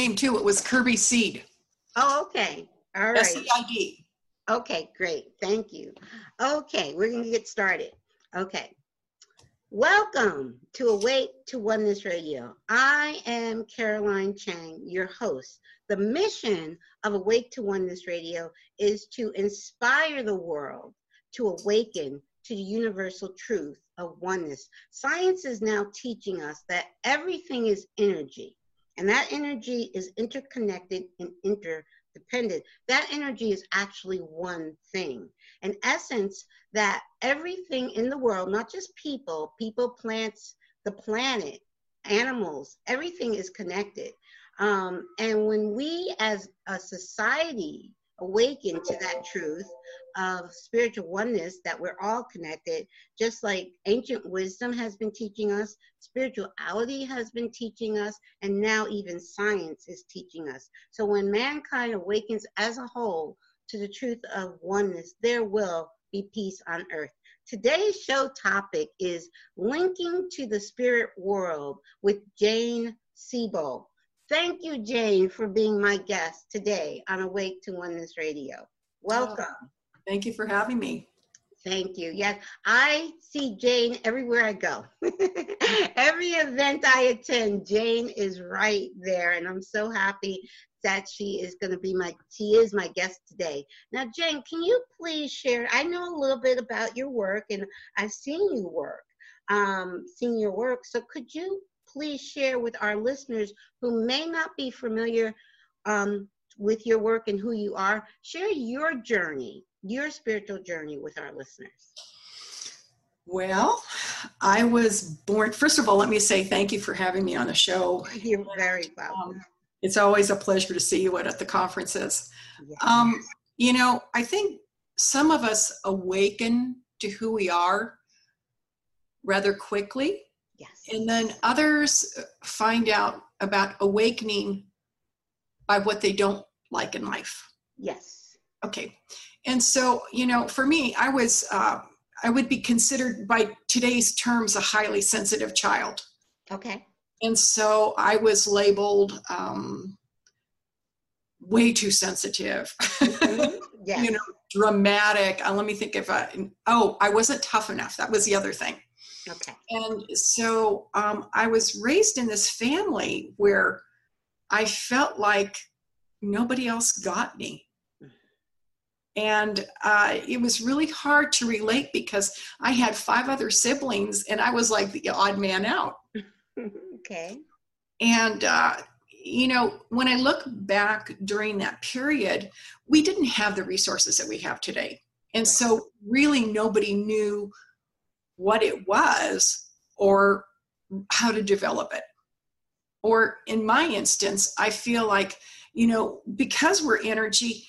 name too. It was Kirby Seed. Oh, okay. All right. S E I D. Okay, great. Thank you. Okay, we're going to get started. Okay. Welcome to Awake to Oneness Radio. I am Caroline Chang, your host. The mission of Awake to Oneness Radio is to inspire the world to awaken to the universal truth of oneness. Science is now teaching us that everything is energy, and that energy is interconnected and interdependent. That energy is actually one thing. In essence, that everything in the world, not just people, people, plants, the planet, animals, everything is connected. Um, and when we as a society awaken to that truth of spiritual oneness that we're all connected, just like ancient wisdom has been teaching us, spirituality has been teaching us, and now even science is teaching us. So when mankind awakens as a whole to the truth of oneness, there will be peace on earth. Today's show topic is linking to the spirit world with Jane Seybold Thank you, Jane, for being my guest today on Awake to Oneness Radio. Welcome. Oh, thank you for having me. Thank you. Yes, I see Jane everywhere I go. Every event I attend, Jane is right there, and I'm so happy that she is going to be my she is my guest today. Now, Jane, can you please share? I know a little bit about your work, and I've seen you work, um, seen your work. So, could you please share with our listeners who may not be familiar um, with your work and who you are? Share your journey, your spiritual journey with our listeners. Well, I was born, first of all, let me say thank you for having me on the show. You're very welcome. Um, it's always a pleasure to see you at, at the conferences. Yes. Um, you know, I think some of us awaken to who we are rather quickly. Yes. And then others find out about awakening by what they don't like in life. Yes. Okay. And so, you know, for me, I was, uh, I would be considered by today's terms a highly sensitive child. Okay. And so I was labeled um, way too sensitive, mm-hmm. yes. you know, dramatic. Uh, let me think if I, oh, I wasn't tough enough. That was the other thing. Okay. And so um, I was raised in this family where I felt like nobody else got me. And uh, it was really hard to relate because I had five other siblings and I was like the odd man out. okay. And, uh, you know, when I look back during that period, we didn't have the resources that we have today. And right. so, really, nobody knew what it was or how to develop it. Or in my instance, I feel like, you know, because we're energy,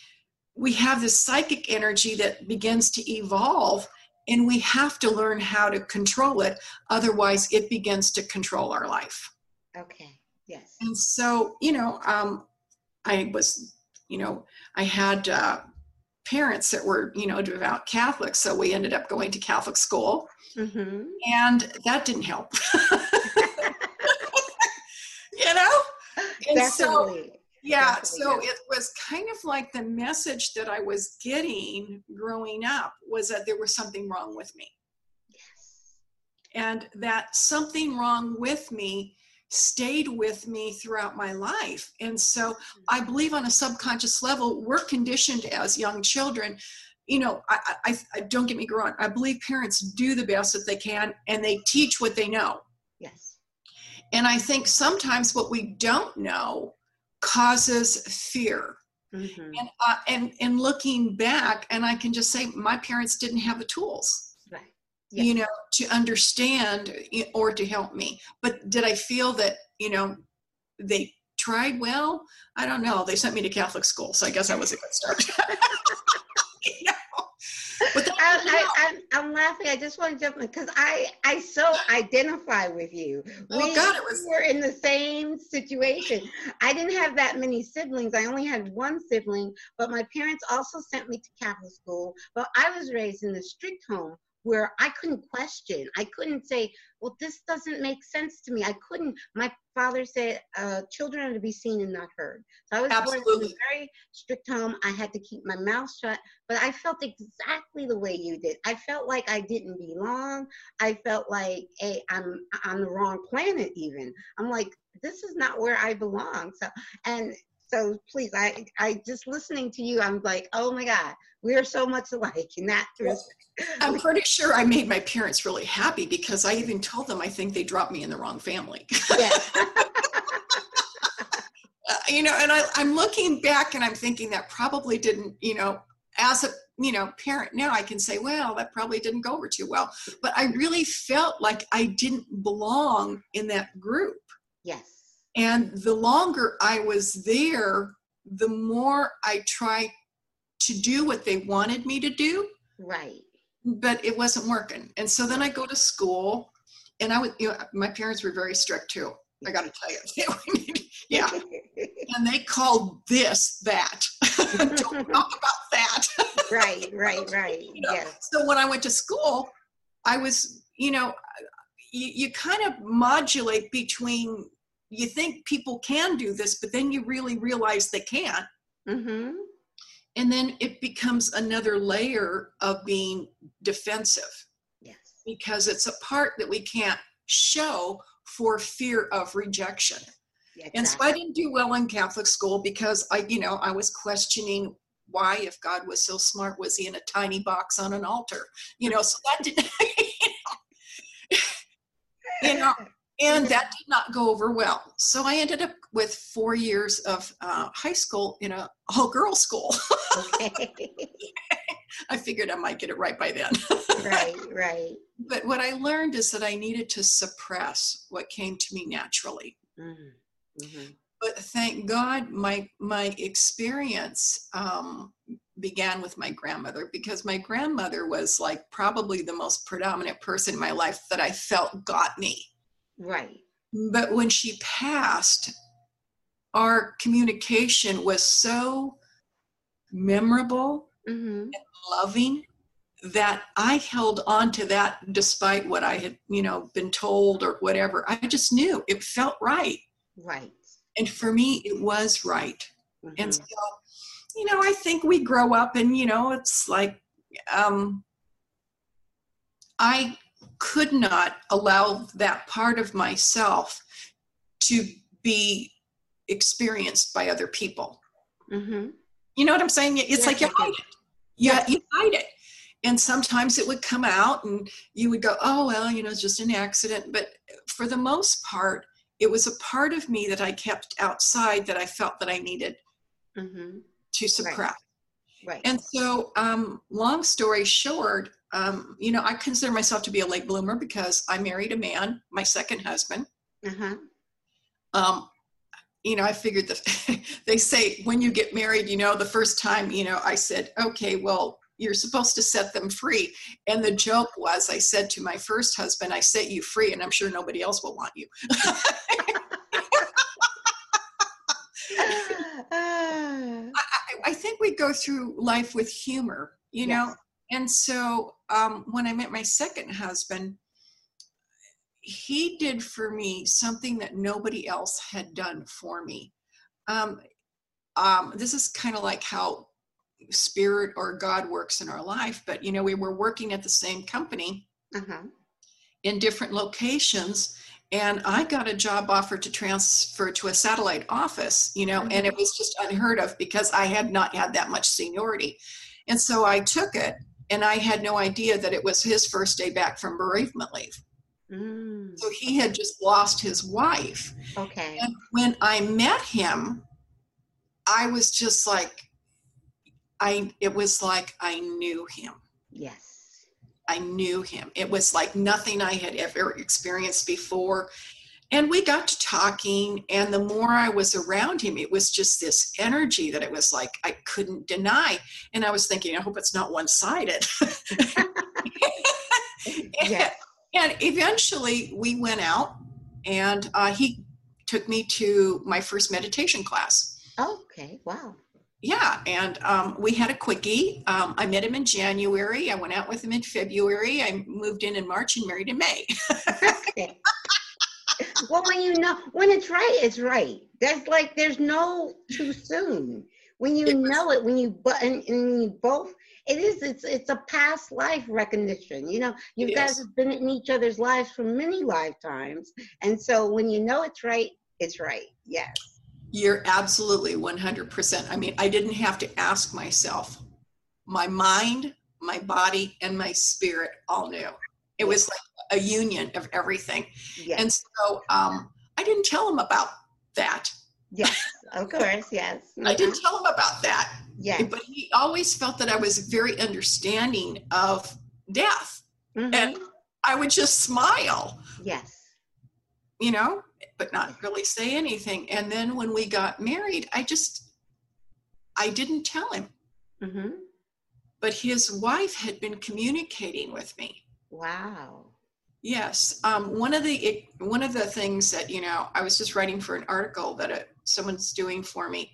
we have this psychic energy that begins to evolve and we have to learn how to control it. Otherwise it begins to control our life. Okay yes. And so you know um, i was you know i had uh, parents that were you know devout catholics so we ended up going to catholic school. Mm-hmm. and that didn't help. You know? And Definitely. so yeah so it was kind of like the message that i was getting growing up was that there was something wrong with me. Yes. And that something wrong with me stayed with me throughout my life. And so i mm-hmm. believe on a subconscious level we're conditioned as young children. You know I, I, I don't get me wrong i believe parents do the best that they can and they teach what they know. Yes. And i think sometimes what we don't know causes fear. Mm-hmm. And, uh, and and looking back, and I can just say my parents didn't have the tools, right? You know, to understand or to help me. But did I feel that you know they tried well? I don't know. They sent me to Catholic school, so I guess that was a good start. I, am laughing. I just want to jump in because I I so identify with you. Oh we God, it was. were in the same situation. I didn't have that many siblings. I only had one sibling, but my parents also sent me to Catholic school. But I was raised in a strict home where I couldn't question. I couldn't say, well, this doesn't make sense to me. I couldn't. My father said, uh, children are to be seen and not heard. So I was Absolutely. born in a very strict home. I had to keep my mouth shut, but I felt exactly the way you did. I felt like I didn't belong. I felt like, hey, I'm on the wrong planet even. I'm like, this is not where I belong. So, and so please, I, I just listening to you, I'm like, oh my God, we are so much alike in that. I'm pretty sure I made my parents really happy because I even told them I think they dropped me in the wrong family. Yeah. Uh, you know, and I, I'm looking back and I'm thinking that probably didn't, you know, as a you know parent now I can say, well, that probably didn't go over too well. But I really felt like I didn't belong in that group. yes. And the longer I was there, the more I tried to do what they wanted me to do, Right. but it wasn't working. And so then I go to school, and I would, you know, my parents were very strict too. I got to tell you, yeah. And they called this that. Don't talk about that. right, right, right. You know, Yes. So when I went to school, I was, you know, you, you kind of modulate between you think people can do this, but then you really realize they can't. Mm-hmm. And then it becomes another layer of being defensive Yes. because it's a part that we can't show for fear of rejection. Yeah, And so I didn't do well in Catholic school because I, you know, I was questioning why, if God was so smart, was he in a tiny box on an altar? You know, so that didn't, you know, and that did not go over well. So I ended up with four years of uh, high school in a all girls school. I figured I might get it right by then. right, right. but what I learned is that I needed to suppress what came to me naturally. Mm-hmm. Mm-hmm. but thank God my my experience um, began with my grandmother because my grandmother was like probably the most predominant person in my life that I felt got me. Right. But when she passed, our communication was so memorable, Mm-hmm. loving that I held on to that despite what I had, you know, been told or whatever. I just knew it felt right. Right. And for me, it was right. Mhm. And so, you know, I think we grow up and, you know, it's like, um, I could not allow that part of myself to be experienced by other people. Mhm. You know what I'm saying? It's Yes, like you hide it. Yeah, you hide it. And sometimes it would come out and you would go, oh, well, you know, it's just an accident. But for the most part, it was a part of me that I kept outside that I felt that I needed Mhm. to suppress. Right. And so, um, long story short, um, you know, I consider myself to be a late bloomer because I married a man, my second husband. uh-huh. Um, you know, I figured that they say when you get married, you know, the first time, you know, I said, okay, well, you're supposed to set them free. And the joke was, I said to my first husband, I set you free, and I'm sure nobody else will want you. I, I think we go through life with humor, you know. And so um, when I met my second husband, he did for me something that nobody else had done for me. Um, um, this is kind of like how spirit or God works in our life, but you know, we were working at the same company uh-huh. in different locations and i got a job offer to transfer to a satellite office you know and it was just unheard of because i had not had that much seniority and so i took it and i had no idea that it was his first day back from bereavement leave Mm. so he had just lost his wife Okay. and when i met him i was just like i it was like i knew him Yes. I knew him. It was like nothing I had ever experienced before. And we got to talking, and the more I was around him, it was just this energy that it was like I couldn't deny. And I was thinking, I hope it's not one sided. yeah. And eventually we went out, and uh, he took me to my first meditation class. Okay. Wow. yeah, and um, we had a quickie. Um, I met him in January. I went out with him in February. I moved in in March and married in May. okay. Well, when you know when it's right, it's right. That's like there's no too soon. When you It was- know it, when you but and, and you both, it is. It's it's a past life recognition. You know, you guys have been in each other's lives for many lifetimes, and so when you know it's right, it's right. Yes. You're absolutely 100%. I mean, I didn't have to ask myself. My mind, my body, and my spirit all knew. It was like a union of everything. Yes. And so um, I didn't tell him about that. yes. Of course. Yes. I didn't tell him about that. Yes. But he always felt that I was very understanding of death. Mhm. And I would just smile, yes. you know, but not really say anything. And then when we got married, I just, I didn't tell him. Mm-hmm. But his wife had been communicating with me. Wow. Yes, um, one of the it, one of the things that you know, I was just writing for an article that uh someone's doing for me,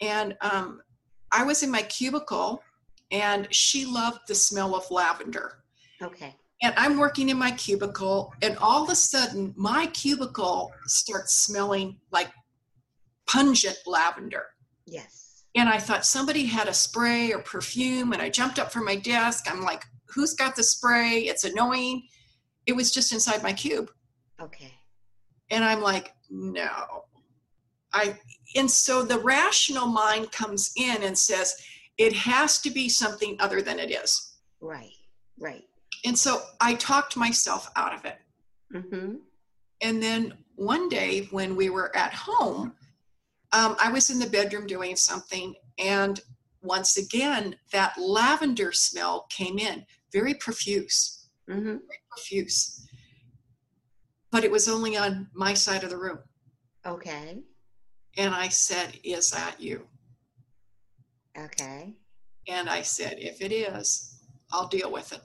and um, I was in my cubicle, and she loved the smell of lavender. Okay. And I'm working in my cubicle, and all of a sudden, my cubicle starts smelling like pungent lavender. Yes. And I thought somebody had a spray or perfume, and I jumped up from my desk. I'm like, who's got the spray? It's annoying. It was just inside my cube. Okay. And I'm like, no. I and so the rational mind comes in and says, it has to be something other than it is. Right. Right. And so I talked myself out of it. Mm-hmm. And then one day when we were at home, um, I was in the bedroom doing something, and once again, that lavender smell came in, very profuse, Mm-hmm. Profuse. But it was only on my side of the room. Okay. And I said, Is that you? Okay. And I said, If it is, I'll deal with it.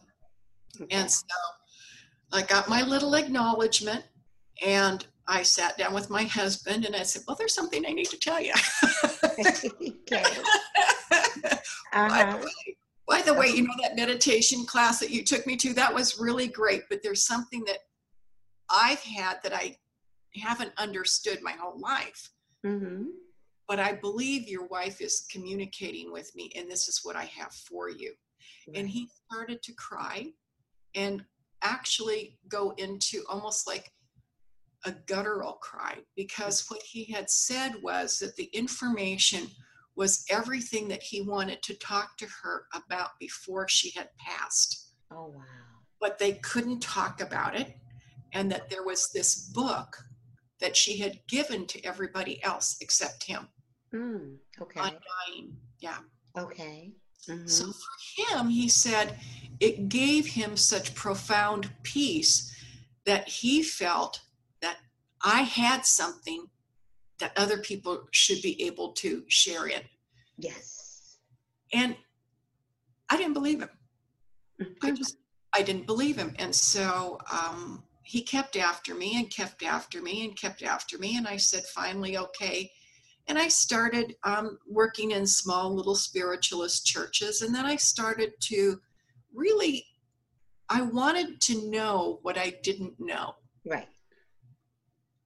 Okay. And so I got my little acknowledgement and I sat down with my husband and I said, Well, there's something I need to tell you. okay. Uh-huh. the way, by the way, you know that meditation class that you took me to, that was really great, but there's something that I've had that I haven't understood my whole life. Mm-hmm. But I believe your wife is communicating with me, and this is what I have for you. And he started to cry and actually go into almost like a guttural cry because what he had said was that the information was everything that he wanted to talk to her about before she had passed. Oh wow. But they couldn't talk about it, and that there was this book that she had given to everybody else except him Mm. Okay. on dying. Yeah. Okay. Mhm. So for him, he said it gave him such profound peace that he felt that I had something that other people should be able to share in. yes. And I didn't believe him. I just, I didn't believe him. And so um, he kept after me and kept after me and kept after me. And I said, finally, okay. And I started um, working in small little spiritualist churches. And then I started to really, I wanted to know what I didn't know. Right.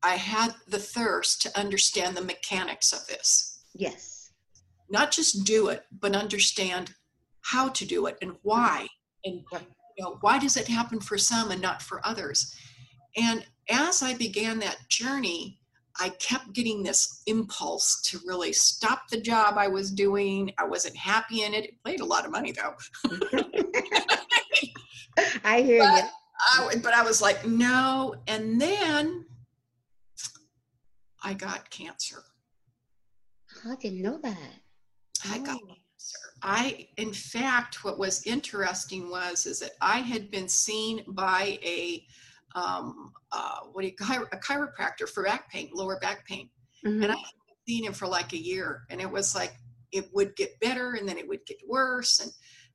I had the thirst to understand the mechanics of this, Yes. not just do it, but understand how to do it and why. And you know, why does it happen for some and not for others? And as I began that journey, I kept getting this impulse to really stop the job I was doing. I wasn't happy in it. It paid a lot of money though. I hear But- you. I, but I was like, no. And then I got cancer. I didn't know that. I got Oh. cancer. I, in fact, what was interesting was is that I had been seen by a um, uh, what do you a chiropractor for back pain, lower back pain, Mhm. and I had seen him for like a year, and it was like it would get better and then it would get worse, and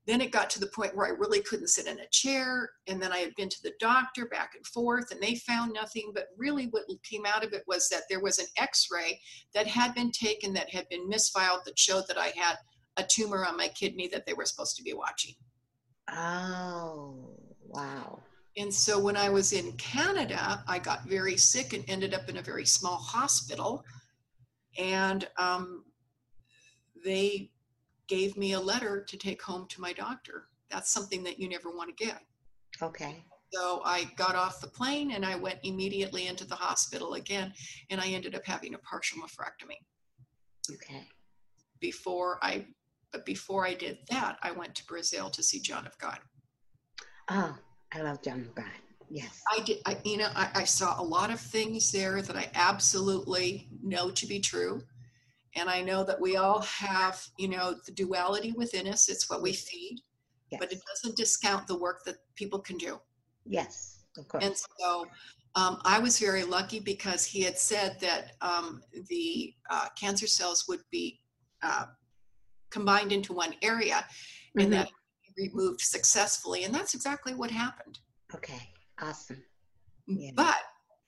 then it got to the point where I really couldn't sit in a chair. And then I had been to the doctor back and forth, and they found nothing. But really, what came out of it was that there was an x ray that had been taken that had been misfiled that showed that I had a tumor on my kidney that they were supposed to be watching. Oh, wow. And so when I was in Canada, I got very sick and ended up in a very small hospital. And um, they gave me a letter to take home to my doctor. That's something that you never want to get. Okay. So I got off the plane and I went immediately into the hospital again, and I ended up having a partial nephrectomy. Okay. Before I, but before I did that, I went to Brazil to see John of God. Oh, I love John of God. Yes. I did. I, you know, I, I saw a lot of things there that I absolutely know to be true and i know that we all have you know the duality within us it's what we feed yes. but it doesn't discount the work that people can do yes of course and so um, i was very lucky because he had said that um, the uh, cancer cells would be uh, combined into one area mm-hmm. and that removed successfully and that's exactly what happened okay awesome yeah. but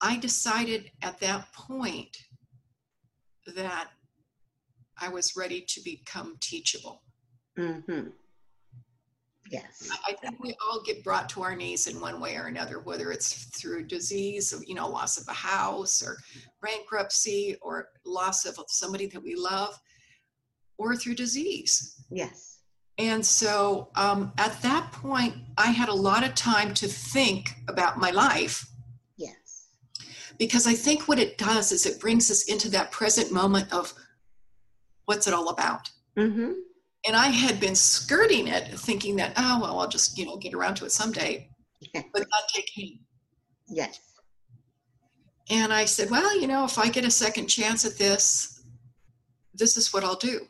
i decided at that point that I was ready to become teachable. Mm-hmm. Yes. I think we all get brought to our knees in one way or another, whether it's through disease, you know, loss of a house or bankruptcy or loss of somebody that we love, or through disease. Yes. And so um, at that point, I had a lot of time to think about my life. Yes. Because I think what it does is it brings us into that present moment of what's it all about? Mm-hmm. And I had been skirting it, thinking that, oh, well, I'll just, you know, get around to it someday. but that day came. Yes. And I said, well, you know, if I get a second chance at this, this is what I'll do.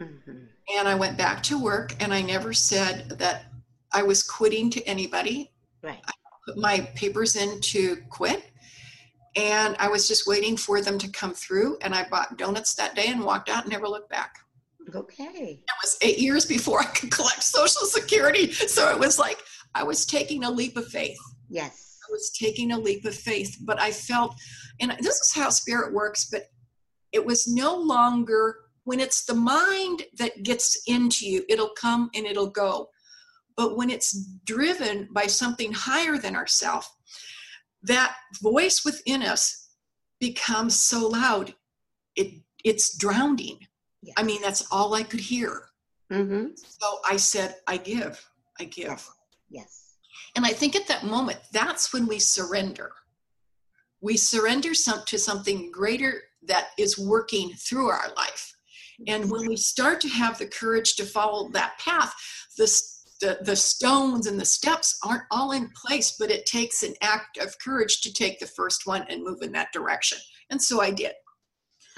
Mm-hmm. And I went back to work and I never said that I was quitting to anybody. Right. I put my papers in to quit and I was just waiting for them to come through. And I bought donuts that day and walked out and never looked back. Okay. It was eight years before I could collect Social Security. So it was like I was taking a leap of faith. Yes. I was taking a leap of faith, but I felt, and this is how spirit works, but it was no longer when it's the mind that gets into you, it'll come and it'll go. But when it's driven by something higher than ourself, that voice within us becomes so loud it it's drowning. I mean that's all i could hear. Mm-hmm. so i said i give i give. Yes. yes and i think at that moment that's when we surrender. We surrender some, to something greater that is working through our life. And when we start to have the courage to follow that path this the, the stones and the steps aren't all in place, but it takes an act of courage to take the first one and move in that direction. And so I did.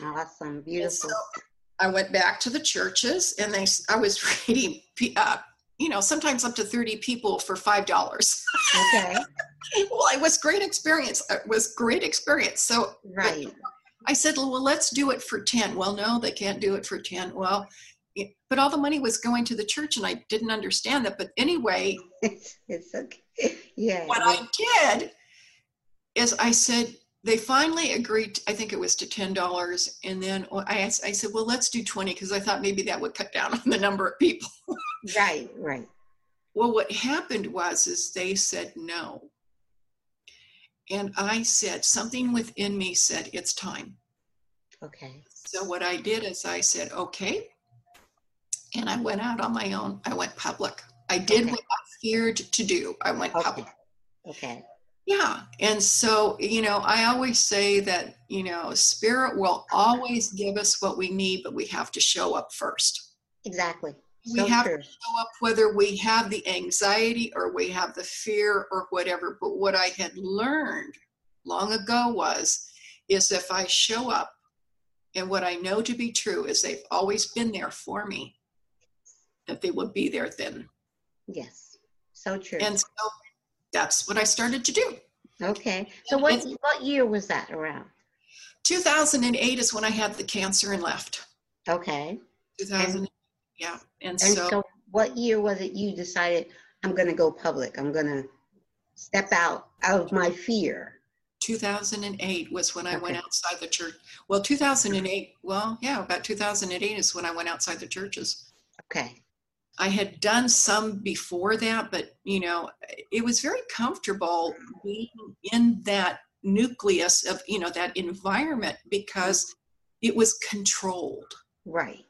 Awesome, beautiful. So I went back to the churches and they, I was reading, uh, you know, sometimes up to 30 people for $5. Okay. well, it was great experience. It was great experience. So right. I said, well, let's do it for 10. Well, no, they can't do it for 10. Well, but all the money was going to the church and I didn't understand that. But anyway, it's okay. Yeah. What I did is I said, they finally agreed, I think it was to $10. And then I asked, I said, well, let's do 20 because I thought maybe that would cut down on the number of people. right, right. Well, what happened was, is they said no. And I said, something within me said, it's time. Okay. So what I did is I said, okay, and I went out on my own. I went public. I did okay. what I feared to do. I went okay. public. Okay. Yeah. And so, you know, I always say that, you know, spirit will always give us what we need, but we have to show up first. Exactly. We have true. to show up whether we have the anxiety or we have the fear or whatever. But what I had learned long ago was is if I show up and what I know to be true is they've always been there for me that they would be there then. Yes, so true. And so that's what I started to do. Okay. So what what year was that around? 2008 is when I had the cancer and left. Okay. 2000. And, yeah. And, and so, so, what year was it you decided I'm going to go public? I'm going to step out out of my fear. 2008 was when I went outside the church. Well, 2008, well, yeah, about 2008 is when I went outside the churches. Okay. I had done some before that, but you know, it was very comfortable being in that nucleus of, you know, that environment because it was controlled. Right.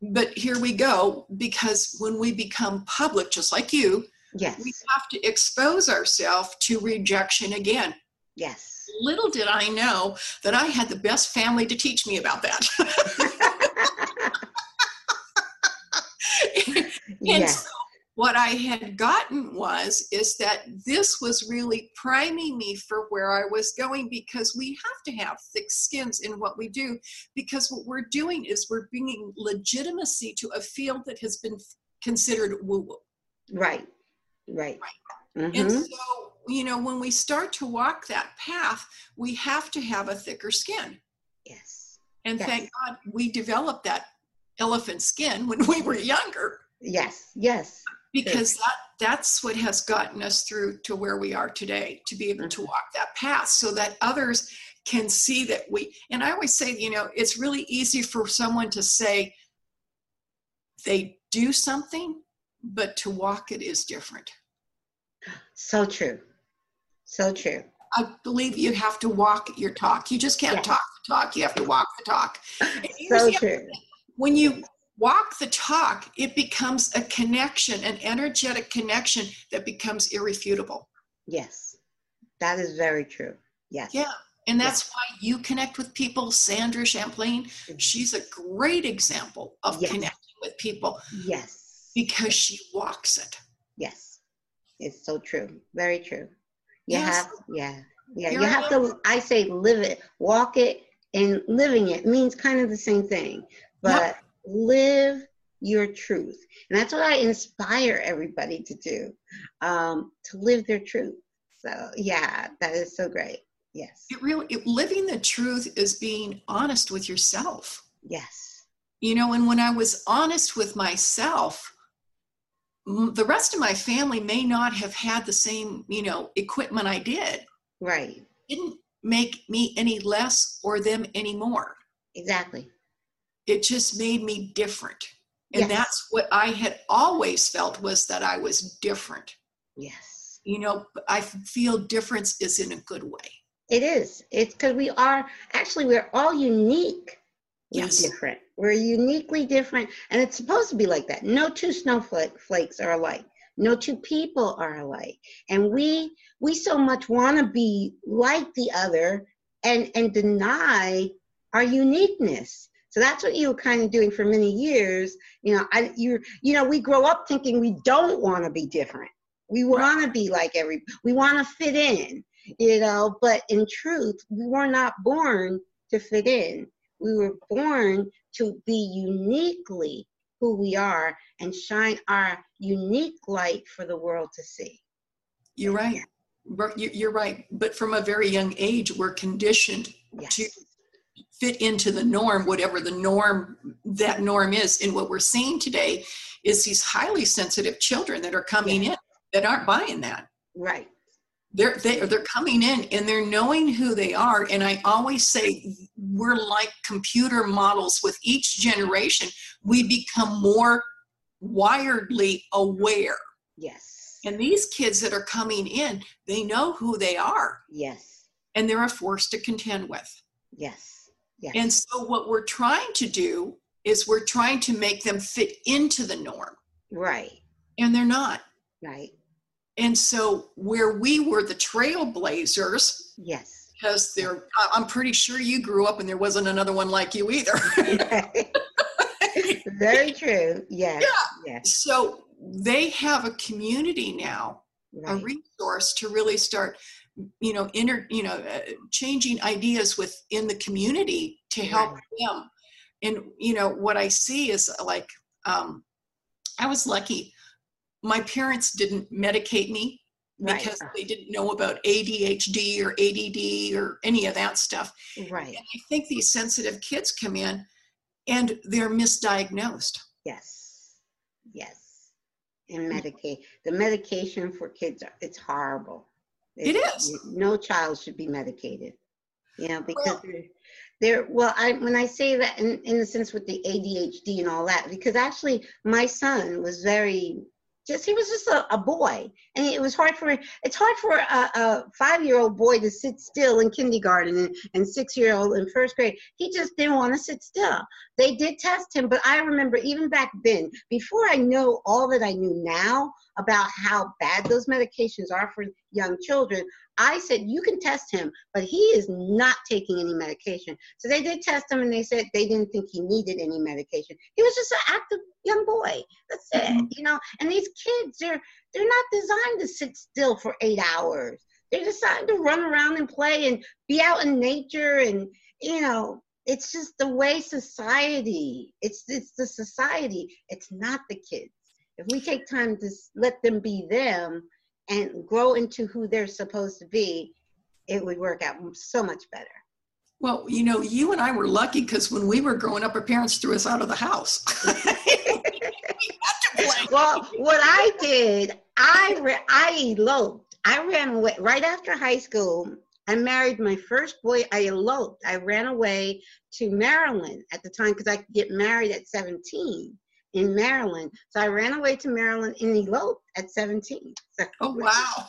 But here we go, because when we become public, just like you, Yes. we have to expose ourselves to rejection again. Yes. Little did I know that I had the best family to teach me about that. and yes. so what I had gotten was is that this was really priming me for where I was going because we have to have thick skins in what we do because what we're doing is we're bringing legitimacy to a field that has been considered woo woo. Right. Right. right. And Mhm. so, you know, when we start to walk that path, we have to have a thicker skin. Yes. And Yes. thank God we developed that elephant skin when we were younger Yes. Yes. because that that's what has gotten us through to where we are today to be able to mm-hmm. walk that path so that others can see that we and I always say, you know, it's really easy for someone to say they do something, but to walk it is different. So true. So true. I believe you have to walk your talk. You just can't Yes. talk the talk. You have to walk the talk. So true. when you walk the talk, it becomes a connection, an energetic connection that becomes irrefutable. Yes. That is very true. Yes. Yeah. And that's why you connect with people. Sandra Champlain, mm-hmm. she's a great example of Yes. connecting with people Yes. because she walks it. Yes. It's so true. Very true. You Yes. have yeah. Yeah. Here You have to I say live it, walk it, and living it means kind of the same thing. But live your truth. And that's what I inspire everybody to do. Um, to live their truth. So yeah, that is so great. Yes. It really, it, living the truth is being honest with yourself. Yes. you know and when i was honest with myself m- the rest of my family may not have had the same you know equipment i did Right. didn't make me any less or them any more Exactly. It just made me different and Yes. that's what i had always felt was that i was different Yes. you know i feel difference is in a good way It is. It's because we are actually we're all unique. Yes. different. We're uniquely different, and it's supposed to be like that. No two snowflakes are alike. No two people are alike, and we we so much want to be like the other and and deny our uniqueness. So that's what you were kind of doing for many years. You know, I you you know we grow up thinking we don't want to be different. We want to be like every. We want to fit in. You know, but in truth, we were not born to fit in. We were born to be uniquely who we are and shine our unique light for the world to see. you're right you're right but from a very young age we're conditioned Yes. to fit into the norm, whatever the norm that norm is. And what we're seeing today is these highly sensitive children that are coming in that aren't buying that. Right. They're they, they're coming in and they're knowing who they are. And I always say we're like computer models. With each generation, we become more wiredly aware. Yes. And these kids that are coming in, they know who they are, Yes. and they're a force to contend with. Yes. Yes. And so, what we're trying to do is we're trying to make them fit into the norm, right. and they're not. Right. And so, where we were the trailblazers, Yes. because they're, I- I'm pretty sure you grew up and there wasn't another one like you either. Very true. Yes. Yeah. Yes. so, they have a community now, a resource to really start, you know, inter, you know, uh, changing ideas within the community to help Right. them. And you know, what I see is like, um, I was lucky. My parents didn't medicate me Right. because they didn't know about ADHD or ADD or any of that stuff. Right. And I think these sensitive kids come in and they're misdiagnosed. Yes. Yes. And Medicaid. The medication for kids, it's horrible. It It's- No child should be medicated. You know, because Well- they're, they're, well, I, when I say that in, in the sense with the ADHD and all that, because actually my son was very, just, he was just a, a boy. And it was hard for, it's hard for a, a five-year-old boy to sit still in kindergarten and, and six-year-old in first grade. He just didn't want to sit still. They did test him, but I remember even back then, before I know all that I knew now about how bad those medications are for young children, I said, you can test him, but he is not taking any medication. So they did test him and they said they didn't think he needed any medication. He was just an active young boy. That's it, Mhm. you know. And these kids, they're they're not designed to sit still for eight hours. They're designed to run around and play and be out in nature and you know, it's just the way society, it's it's the society, it's not the kids. If we take time to let them be them and grow into who they're supposed to be, it would work out so much better. Well, you know, you and I were lucky because when we were growing up, our parents threw us out of the house. We had to play. well, what I did, I ra- I eloped. I ran away right after high school. I married my first boy. I eloped. I ran away to Maryland at the time because I could get married at 17 in Maryland. So I ran away to Maryland and eloped at 17. So, Oh, wow.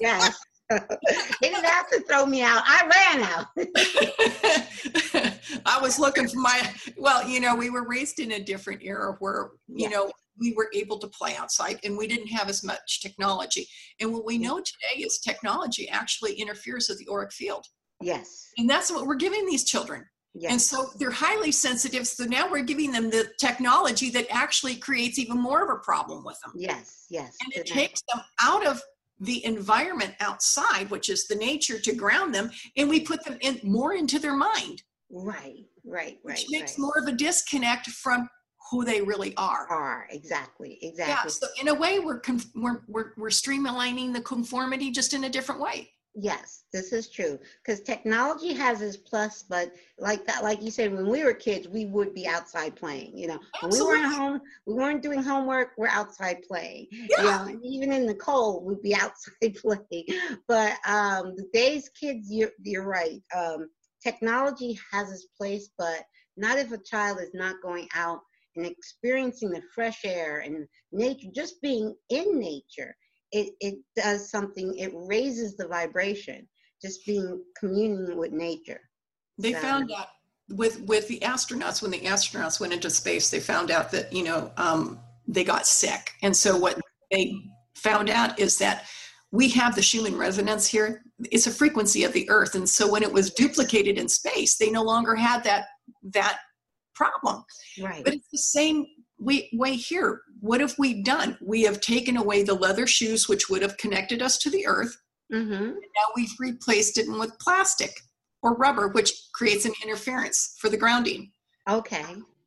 yes. they didn't have to throw me out. I ran out. I was looking for my, well, you know, we were raised in a different era where, you Yeah. know, we were able to play outside and we didn't have as much technology. And what we know today is technology actually interferes with the auric field. yes. And that's what we're giving these children. And so they're highly sensitive. So now we're giving them the technology that actually creates even more of a problem with them. Yes. Yes. And it takes them out of the environment outside, which is the nature to ground them, and we put them in more into their mind, Right. Right. Right. Which makes right. more of a disconnect from who they really are. Are exactly. exactly. Yeah, so in a way, we're, conf- we're, we're, we're streamlining the conformity just in a different way. Yes, this is true. Because technology has its plus, but like that, like you said, when we were kids, we would be outside playing. You know, when we weren't home, we weren't doing homework. We're outside playing. You Yeah. know, and even in the cold, we'd be outside playing. But um, today's kids, you're you're right. Um, technology has its place, but not if a child is not going out and experiencing the fresh air and nature, just being in nature it, it does something, it raises the vibration, just being communing with nature. They So- found out with with the astronauts when the astronauts went into space, they found out that you know um, they got sick, and so what they found out is that we have the Schumann resonance here. It's a frequency of the Earth, and so when it was duplicated in space, they no longer had that that problem. Right. But it's the same way, way here. What have we done? We have taken away the leather shoes, which would have connected us to the Earth. mm-hmm. Now we've replaced it with plastic or rubber, which creates an interference for the grounding. Okay.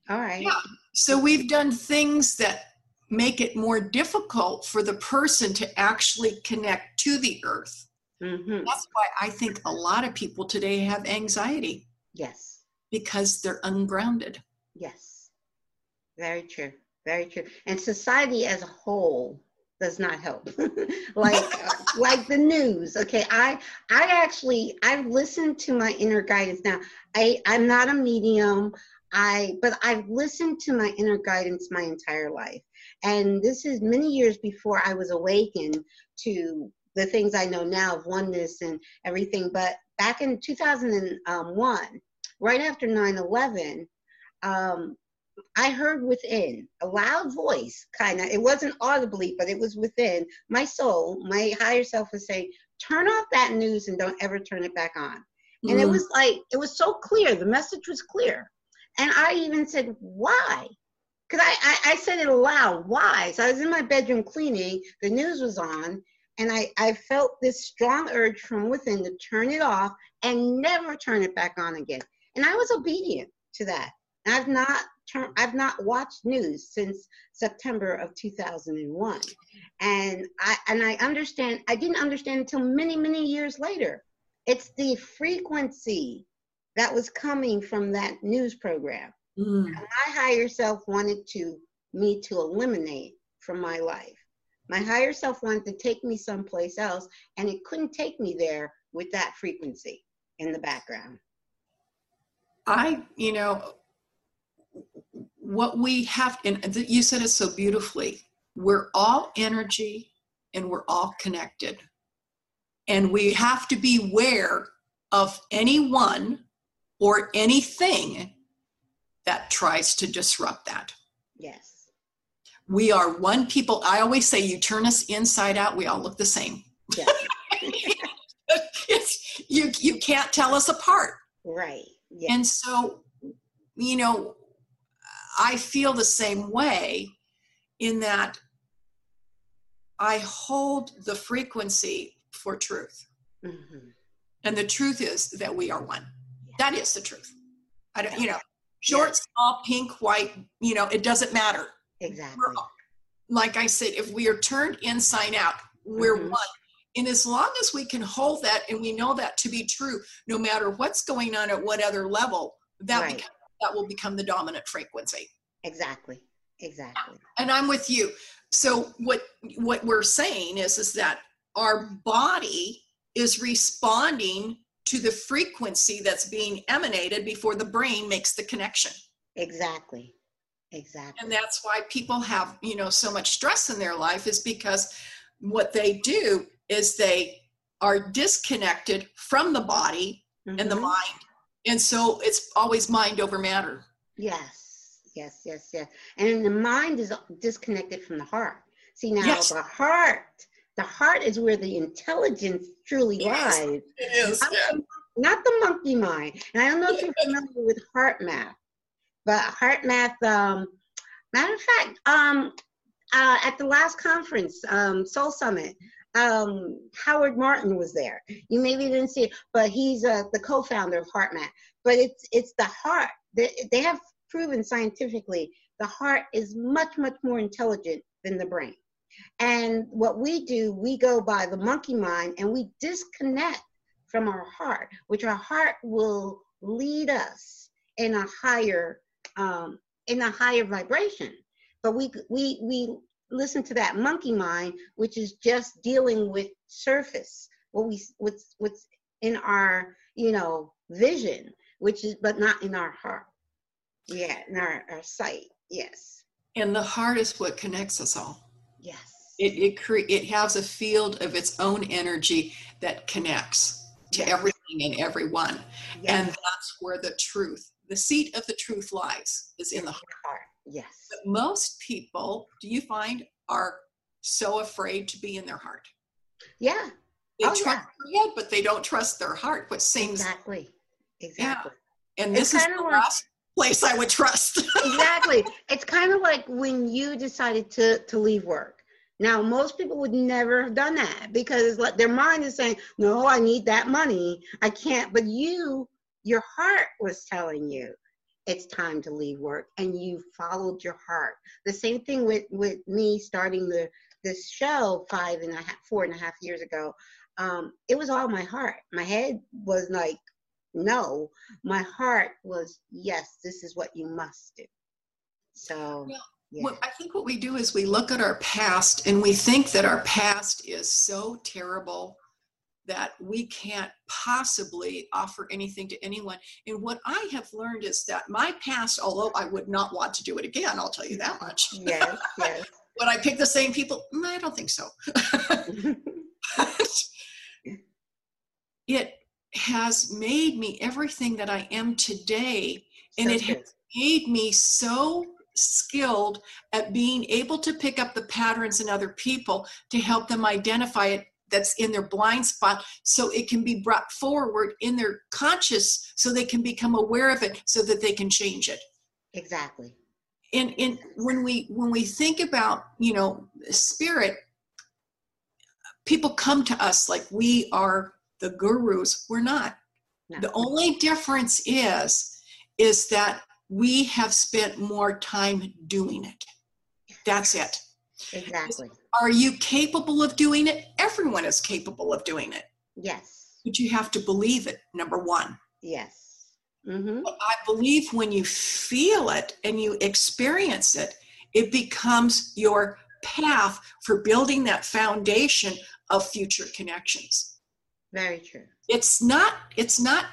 All right. Yeah. So we've done things that make it more difficult for the person to actually connect to the earth. Mm-hmm. That's why I think a lot of people today have anxiety Yes. because they're ungrounded. Yes. Very true. Very true. And society as a whole does not help. like uh, like the news. Okay. I I actually I've listened to my inner guidance now. I I'm not a medium. I but I've listened to my inner guidance my entire life. And this is many years before I was awakened to the things I know now of oneness and everything. But back in 2001, right after 9 11, um, I heard within a loud voice, kind of, it wasn't audibly, but it was within my soul, my higher self was saying, turn off that news and don't ever turn it back on. And it Mm. was like, it was so clear. The message was clear. And I even said, why? Because I, I, I said it aloud, why? So I was in my bedroom cleaning, the news was on, and I, I felt this strong urge from within to turn it off and never turn it back on again. And I was obedient to that. I've not turned, I've not watched news since September of 2001. And I, and I understand, I didn't understand until many, many years later. It's the frequency that was coming from that news program. Mm. My higher self wanted to me to eliminate from my life. My higher self wanted to take me someplace else, and it couldn't take me there with that frequency in the background. I, you know, what we have, and you said it so beautifully, we're all energy and we're all connected. And we have to beware of anyone or anything that tries to disrupt that. Yes. We are one people. I always say, you turn us inside out, we all look the same. Yes. you, you can't tell us apart. right. Yes. And so, you know, I feel the same way in that I hold the frequency for truth. Mhm. And the truth is that we are one. Yeah. That is the truth. I don't, you know, short, small, pink, white, you know, it doesn't matter. Exactly. We're, like I said, if we are turned inside out, we're Mhm. one. And as long as we can hold that and we know that to be true, no matter what's going on at what other level, that Right. becomes, that will become the dominant frequency. Exactly. Exactly. And I'm with you. So what what we're saying is is that our body is responding to the frequency that's being emanated before the brain makes the connection. Exactly. Exactly. and that's why people have you know so much stress in their life is because what they do is they are disconnected from the body and the Mhm. mind and so it's always mind over matter Yes, yes, yes, yes. And the mind is disconnected from the heart. See now, Yes. the heart, the heart is where the intelligence truly Yes. lies, it is not the- not the monkey mind. And I don't know if you're familiar with HeartMath, but HeartMath. Um, matter of fact, um, uh, at the last conference, um, Soul Summit, um, Howard Martin was there. You maybe didn't see it, but he's uh, the co-founder of HeartMath. But it's it's the heart. They, they have proven scientifically the heart is much much more intelligent than the brain. And what we do, we go by the monkey mind and we disconnect from our heart, which our heart will lead us in a higher um, in a higher vibration. But we we we listen to that monkey mind, which is just dealing with surface, what we what's what's in our you know vision, which is but not in our heart. Yeah, in our, our sight. Yes. and the heart is what connects us all Yes. it it, cre- it has a field of its own energy that connects to Yes. everything and everyone yes. and that's where the truth the seat of the truth lies is in the heart heart. Yes. But most people, do you find, are so afraid to be in their heart? Yeah. They Oh, trust yeah. their head, but they don't trust their heart, which seems, Exactly. Exactly. and It's this is the like- last place I would trust. exactly. It's kind of like when you decided to to leave work. Now, most people would never have done that because like their mind is saying, "No, I need that money. I can't." But you, your heart was telling you, it's time to leave work, and you followed your heart. The same thing with with me starting the this show five and a half, four and a half years ago. Um, it was all my heart. My head was like, no. My heart was, yes. This is what you must do. So, Yeah. yeah. What I think what we do is we look at our past and we think that our past is so terrible that we can't possibly offer anything to anyone. And what I have learned is that my past, although I would not want to do it again, I'll tell you that much. yes, yes. Would I pick the same people? Mm, I don't think so. it has made me everything that I am today. And So it true. has made me so skilled at being able to pick up the patterns in other people to help them identify it that's in their blind spot so it can be brought forward in their conscious so they can become aware of it so that they can change it exactly. and and when we when we think about you know spirit people come to us like we are the gurus we're not No. the only difference is is that we have spent more time doing it that's it Exactly. Are you capable of doing it everyone is capable of doing it Yes. but you have to believe it number one Yes. Mm-hmm. I believe when you feel it and you experience it, it becomes your path for building that foundation of future connections. Very true. It's not, it's not,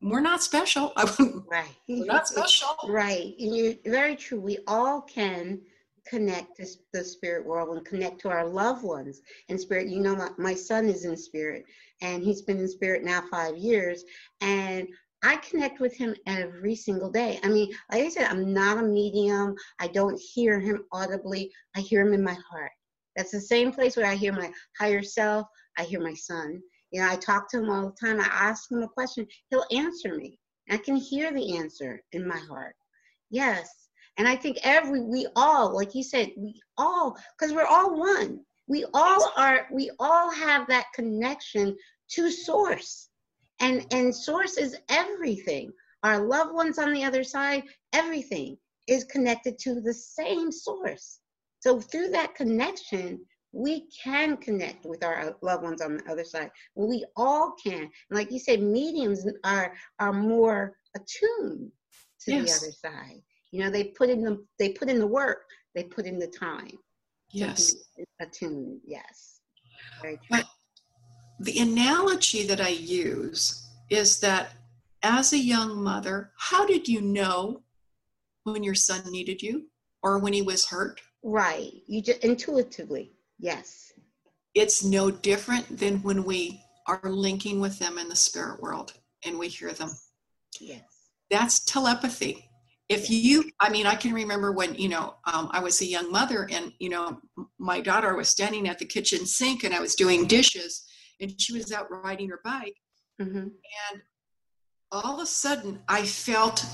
we're not special. Right. we're not special. Right. And you're very true. We all can connect to the spirit world and connect to our loved ones in spirit. You know, my, my son is in spirit and he's been in spirit now five years. And I connect with him every single day. I mean, like I said, I'm not a medium. I don't hear him audibly. I hear him in my heart. That's the same place where I hear my higher self. I hear my son. You know, I talk to him all the time. I ask him a question. He'll answer me. I can hear the answer in my heart. Yes. And I think every, we all, like you said, we all, because we're all one. We all are, we all have that connection to source. And, and source is everything. Our loved ones on the other side, everything is connected to the same source. So through that connection, we can connect with our loved ones on the other side. We all can. And like you said, mediums are are more attuned to Yes. the other side. You know, they put in the they put in the work, they put in the time. Yes. Attuned, yes. Very true. But the analogy that I use is that as a young mother, how did you know when your son needed you or when he was hurt? Right. You just intuitively, yes. It's no different than when we are linking with them in the spirit world and we hear them. Yes. That's telepathy. If you, I mean, I can remember when, you know, um, I was a young mother and, you know, my daughter was standing at the kitchen sink and I was doing dishes and she was out riding her bike. hmm And all of a sudden, I felt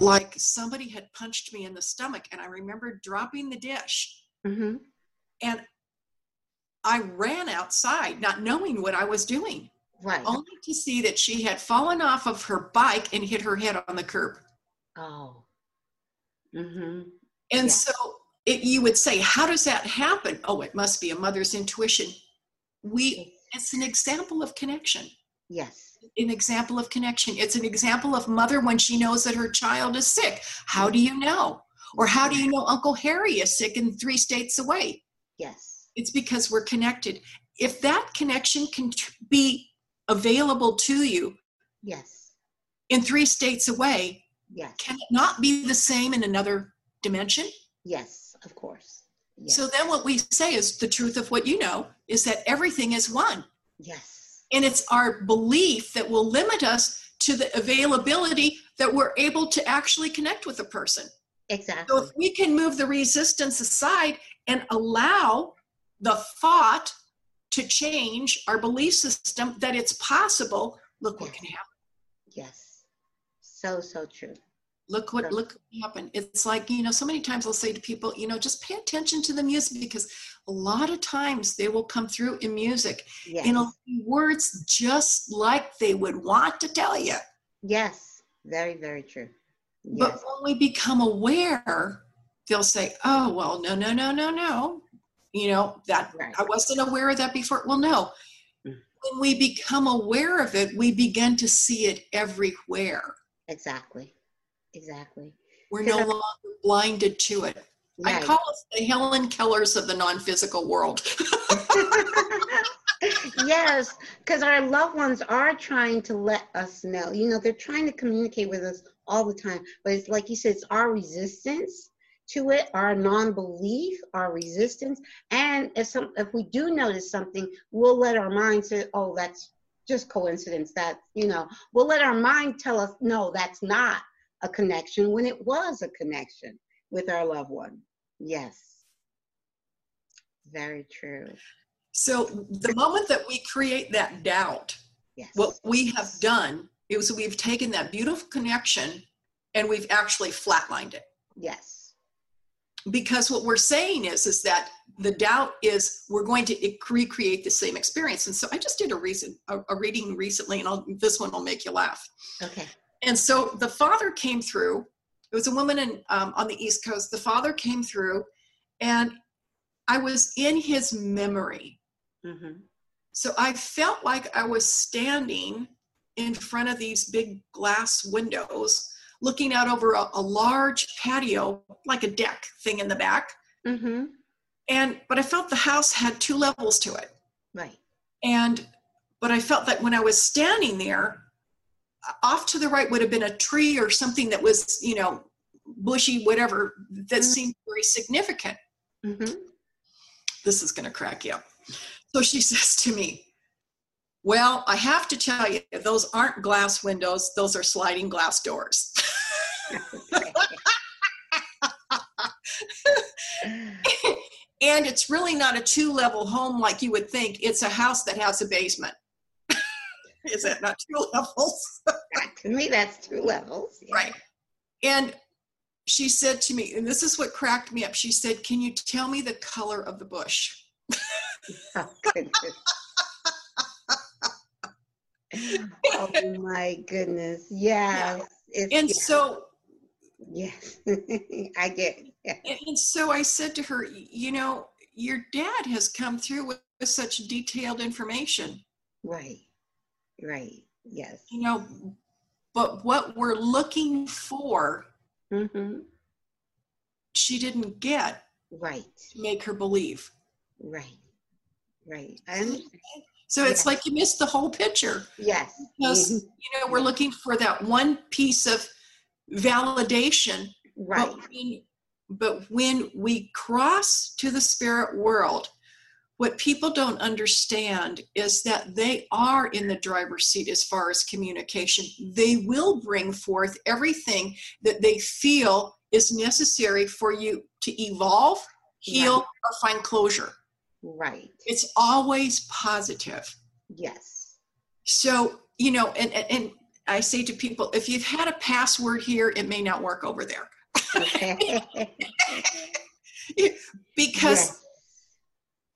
like somebody had punched me in the stomach. And I remember dropping the dish. hmm And I ran outside, not knowing what I was doing, Right. only to see that she had fallen off of her bike and hit her head on the curb. Oh. Mm-hmm. And Yeah. so it, you would say, How does that happen? Oh, it must be a mother's intuition. We, it's an example of connection. Yes. an example of connection. It's an example of mother when she knows that her child is sick. How do you know? Or how do you know Uncle Harry is sick in three states away? Yes. It's because we're connected. If that connection can be available to you Yes. in three states away, Yes. can it not be the same in another dimension? Yes. Of course. Yes. So then what we say is the truth of what you know is that everything is one. yes. And it's our belief that will limit us to the availability that we're able to actually connect with a person. Exactly. So if we can move the resistance aside and allow the thought to change our belief system that it's possible, look what can happen. Yes. So, so true. Look what Sure. look what can happen. It's like, you know, so many times I'll say to people, you know, just pay attention to the music because a lot of times they will come through in music Yes. in a words just like they would want to tell you. yes. Very, very true. But when we become aware, they'll say, oh, well, no, no, no, no, no. You know, that Right. I wasn't aware of that before. Well, no. Mm. When we become aware of it, we begin to see it everywhere. Exactly. Exactly. We're no I- longer blinded to it. I call us the Helen Kellers of the non physical world. yes, because our loved ones are trying to let us know. You know, they're trying to communicate with us all the time. But it's like you said, it's our resistance to it, our non-belief, our resistance. And if some if we do notice something, we'll let our mind say, oh, that's just coincidence. That, you know, we'll let our mind tell us, no, that's not a connection when it was a connection with our loved one. Yes. Very true. So the moment that we create that doubt, Yes. what we have done is we've taken that beautiful connection and we've actually flatlined it. Yes. Because what we're saying is is that the doubt is we're going to recreate the same experience. And so i just did a reason a, a reading recently and I'll, this one will make you laugh. Okay. and so the father came through. It was a woman in, um, on the east coast. The father came through and i was in his memory. Mm-hmm. so i felt like i was standing in front of these big glass windows looking out over a, a large patio like a deck thing in the back Mm-hmm. And but I felt the house had two levels to it. Right. And but I felt that when I was standing there, off to the right would have been a tree or something that was, you know, bushy, whatever, that Mhm. seemed very significant. Mm-hmm. This is going to crack you up. So she says to me, Well, I have to tell you, those aren't glass windows, those are sliding glass doors. and it's really not a two level home like you would think. It's a house that has a basement. is that not two levels? to me, that's two levels. yeah. Right. And she said to me, and this is what cracked me up. She said, Can you tell me the color of the bush? Oh. Oh my goodness. Yes. It's, And yeah, so yes. I get it. Yeah. and, and so I said to her, you know, your dad has come through with, with such detailed information, Right. Right. Yes. you know, but what we're looking for, Mm-hmm. she didn't get Right. to make her believe. Right. Right. I understand. So it's Yeah. like you missed the whole picture. Yes. Because, Mhm. you know, we're looking for that one piece of validation Right. But when, but when we cross to the spirit world, what people don't understand is that they are in the driver's seat as far as communication. They will bring forth everything that they feel is necessary for you to evolve, heal, or find closure. Right. It's always positive. Yes. So, you know, and, and, and I say to people, if you've had a password here, it may not work over there. Because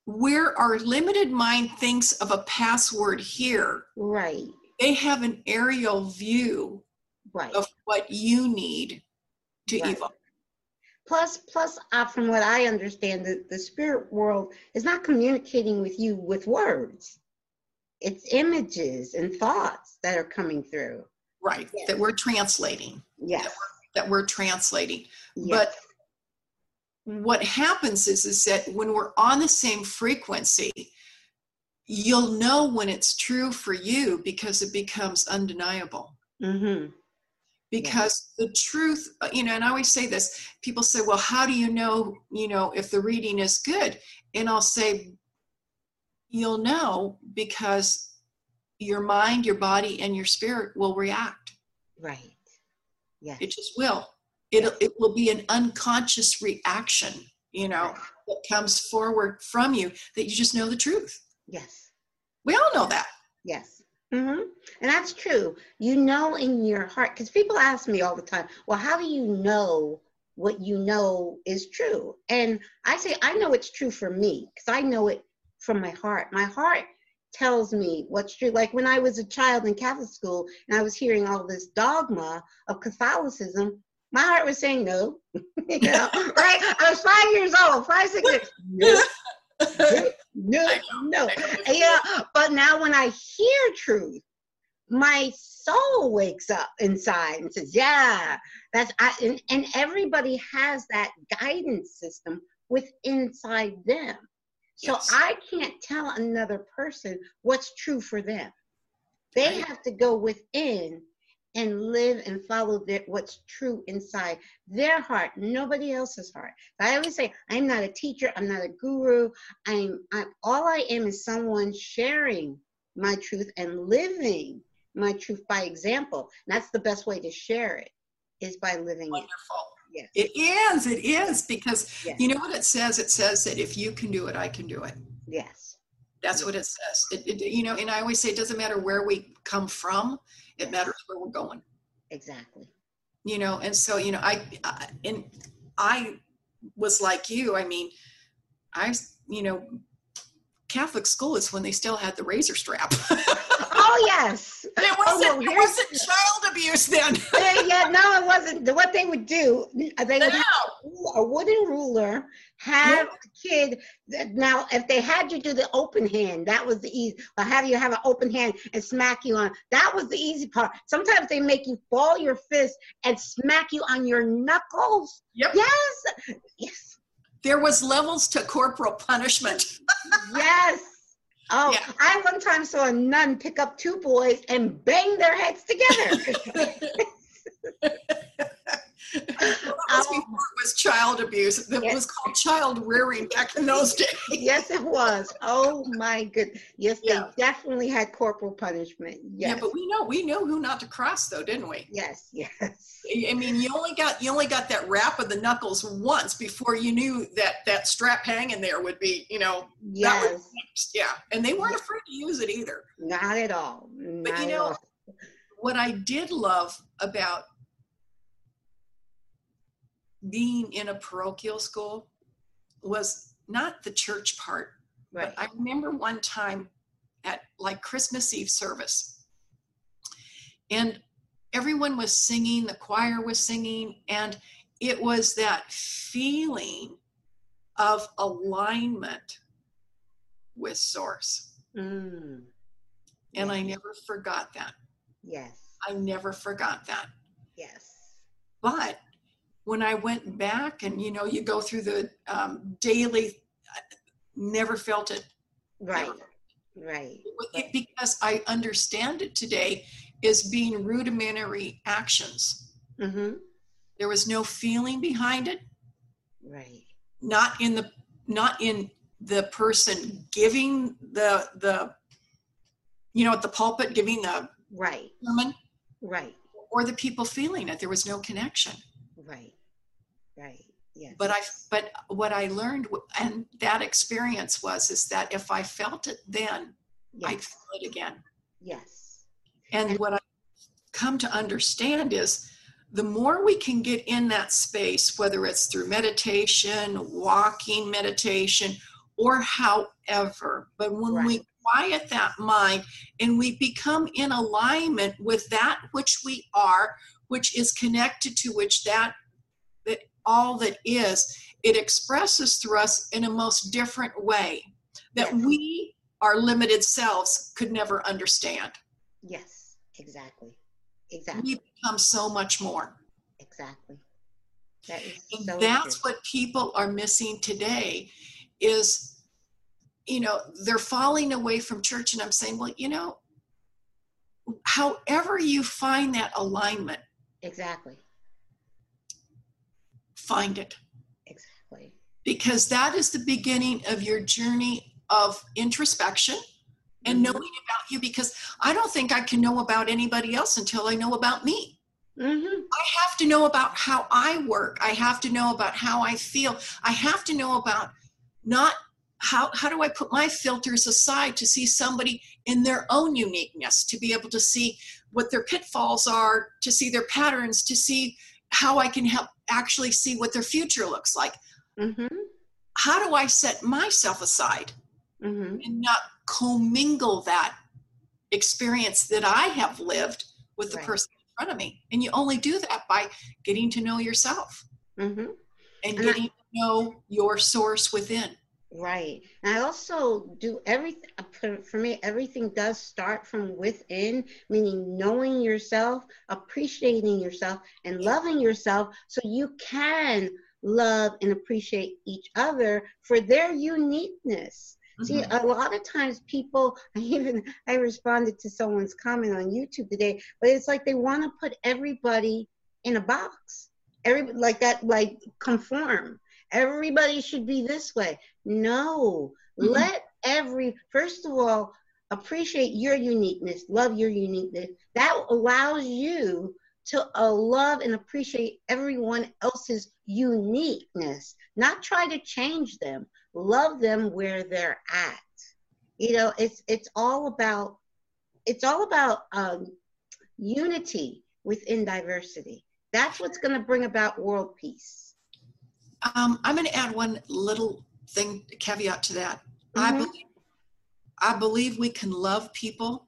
where our limited mind thinks of a password here, Right. they have an aerial view Right. of what you need to Right. evolve. Plus, plus, uh, from what I understand, the, the spirit world is not communicating with you with words. It's images and thoughts that are coming through. Right. Yes. That we're translating. Yes. That we're translating. yes. But what happens is is that when we're on the same frequency, you'll know when it's true for you because it becomes undeniable. Mm-hmm. Because the truth uh, you know and i always say this people say well how do you know you know if the reading is good? And i'll say you'll know because your mind your body and your spirit will react. Right. yeah it just will. It'll it will be an unconscious reaction you know that comes forward from you that you just know the truth. Yes. we all know that. Yes. Hmm And that's true. You know in your heart, because people ask me all the time, well, how do you know what you know is true? And I say, I know it's true for me because I know it from my heart. My heart tells me what's true. Like when I was a child in Catholic school and I was hearing all this dogma of Catholicism, my heart was saying no. you know, right? I was five years old, five, six years. No, no, no. Yeah, but now when I hear truth, my soul wakes up inside and says, "Yeah, that's." I, and, and everybody has that guidance system with inside them. So Yes. I can't tell another person what's true for them. They have to go within and live and follow their, what's true inside their heart, nobody else's heart. I always say, I'm not a teacher, I'm not a guru. I'm, I'm all I am is someone sharing my truth and living my truth by example. And that's the best way to share it is by living it. wonderful Yes. it is it is because Yes. you know what it says it says that if you can do it i can do it Yes. That's what it says. It, it, you know, and I always say it doesn't matter where we come from; it matters where we're going. Exactly. You know, and so you know, I, I and I was like you. I mean, I you know, Catholic school is when they still had the razor strap. Oh yes. it Oh, wasn't. well, it wasn't child abuse then. yeah, yeah, no, it wasn't. What they would do, they would no. A wooden ruler, have a kid. That, Now, if they had you do the open hand, that was the easy. Or have you have an open hand and smack you on, that was the easy part. Sometimes they make you ball your fist and smack you on your knuckles. Yep. Yes, yes. there was levels to corporal punishment. yes. Oh, Yeah. I one time saw a nun pick up two boys and bang their heads together. was before it was child abuse. It Yes. was called child rearing back in those days. yes, it was. Oh my goodness. Yes, Yeah. they definitely had corporal punishment. Yes. Yeah, but we know we knew who not to cross though, didn't we? yes, yes. I mean, you only got you only got that rap of the knuckles once before you knew that that strap hanging there would be, you know, that Yes. yeah. And they weren't afraid to use it either. Not at all. Not you know. What I did love about being in a parochial school was not the church part, Right. but I remember one time at like Christmas Eve service, and everyone was singing, the choir was singing, and it was that feeling of alignment with Source. Mm. And I never forgot that. Yes. I never forgot that. Yes. But when I went back and, you know, you go through the um, daily, I never felt it. Right. Never. Right. it. Because I understand it today is being rudimentary actions. Mm-hmm. There was no feeling behind it, Right. not in the not in the person giving the the you know at the pulpit giving the Right. sermon Right. or the people feeling it. There was no connection. Right. Right. Yes. but i but what i learned and that experience was is that if i felt it then i'd feel it again Yes. and And- what i come to understand is the more we can get in that space whether it's through meditation walking meditation or however but when we quiet that mind and we become in alignment with that which we are which is connected to which that all that is it expresses through us in a most different way that we our limited selves could never understand Yes. Exactly. Exactly. we become so much more Exactly. That is so that's true. what people are missing today is you know they're falling away from church and i'm saying well you know however you find that alignment Exactly. Find it Exactly. because that is the beginning of your journey of introspection and Mhm. knowing about you because i don't think i can know about anybody else until i know about me Mm-hmm. I have to know about how I work. I have to know about how I feel. I have to know about not how how do I put my filters aside to see somebody in their own uniqueness, to be able to see what their pitfalls are, to see their patterns, to see how I can help actually see what their future looks like. Mm-hmm. How do I set myself aside Mm-hmm. and not commingle that experience that I have lived with the Right. person in front of me. And you only do that by getting to know yourself Mm-hmm. and And getting to know your source within. Right. And I also do everything for, for me, everything does start from within, meaning knowing yourself, appreciating yourself, and loving yourself so you can love and appreciate each other for their uniqueness. See, Mhm. a lot of times people, I even I responded to someone's comment on YouTube today, but it's like they want to put everybody in a box. Every like that, like conform. Everybody should be this way. No, Mhm. let every first of all appreciate your uniqueness, love your uniqueness. That allows you to uh, love and appreciate everyone else's uniqueness, not try to change them. Love them where they're at. You know, it's it's all about it's all about um, unity within diversity. That's what's going to bring about world peace. Um, I'm going to add one little thing, caveat to that. I, Mhm. believe, I believe we can love people,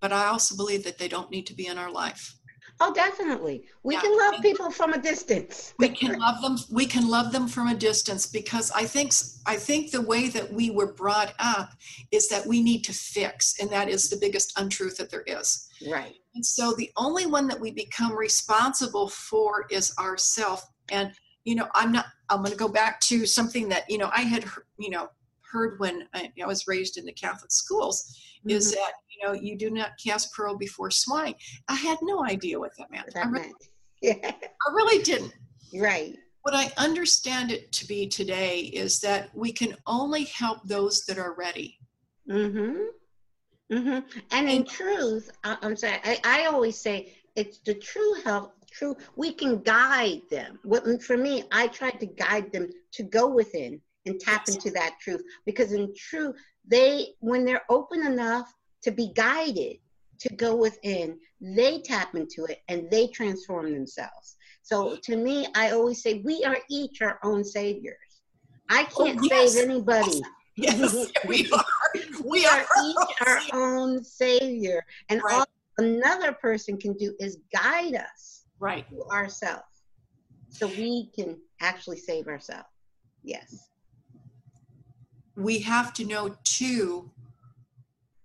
but I also believe that they don't need to be in our life. Oh, definitely. We Yeah. can love people from a distance. we can love them we can love them from a distance because i think i think the way that we were brought up is that we need to fix and that is the biggest untruth that there is Right. and so the only one that we become responsible for is ourself and you know, I'm not, I'm going to go back to something that, you know, I had, you know, heard when I, I was raised in the Catholic schools mm-hmm. is that, you know, you do not cast pearl before swine. I had no idea what that meant. That I, really, yeah. I really didn't. Right. What I understand it to be today is that we can only help those that are ready. Mm-hmm. Mm-hmm. And in truth, I, am sorry, I, I always say it's the true help true we can guide them. What for me i tried to guide them to go within and tap yes. into that truth. Because in truth they when they're open enough to be guided to go within they tap into it and they transform themselves. So to me i always say we are each our own saviors. I oh, can't oh, yes. save anybody. Yes we are. We are each our own savior. And right. all another person can do is guide us right to ourselves so we can actually save ourselves yes we have to know too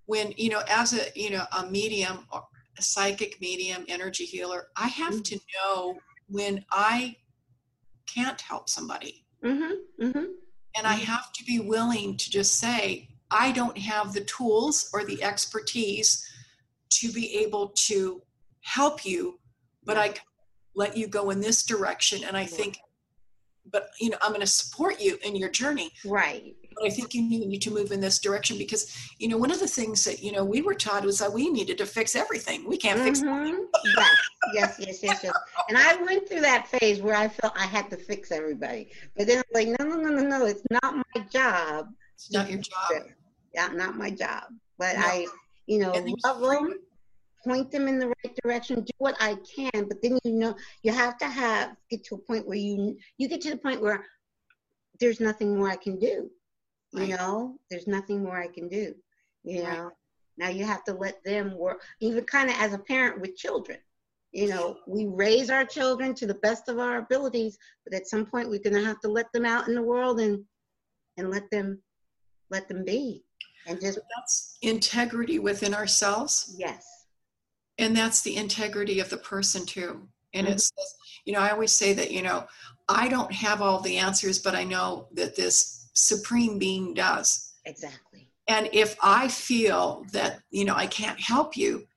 when you know as a you know a medium or a psychic medium energy healer i have mm-hmm. to know when i can't help somebody mm-hmm. Mm-hmm. and i have to be willing to just say i don't have the tools or the expertise to be able to help you but i let you go in this direction. And i think but you know i'm going to support you in your journey. Right. But i think you need to move in this direction because you know one of the things that you know we were taught was that we needed to fix everything. We can't fix mm-hmm. yes. Yes yes yes yes. And i went through that phase where i felt i had to fix everybody. But then I'm like no no no no no. It's not my job it's not your job. yeah not my job. But no. i you know love them point them in the right direction, do what I can, but then you know you have to have get to a point where you you get to the point where there's nothing more I can do. You right. know, there's nothing more I can do. You know. Now you have to let them work, even kind of as a parent with children. You know, we raise our children to the best of our abilities, but at some point we're gonna have to let them out in the world and and let them let them be. And just that's integrity within ourselves. Yes and that's the integrity of the person too. And mm-hmm. it's you know i always say that you know i don't have all the answers but i know that this supreme being does. Exactly. And if i feel that you know i can't help you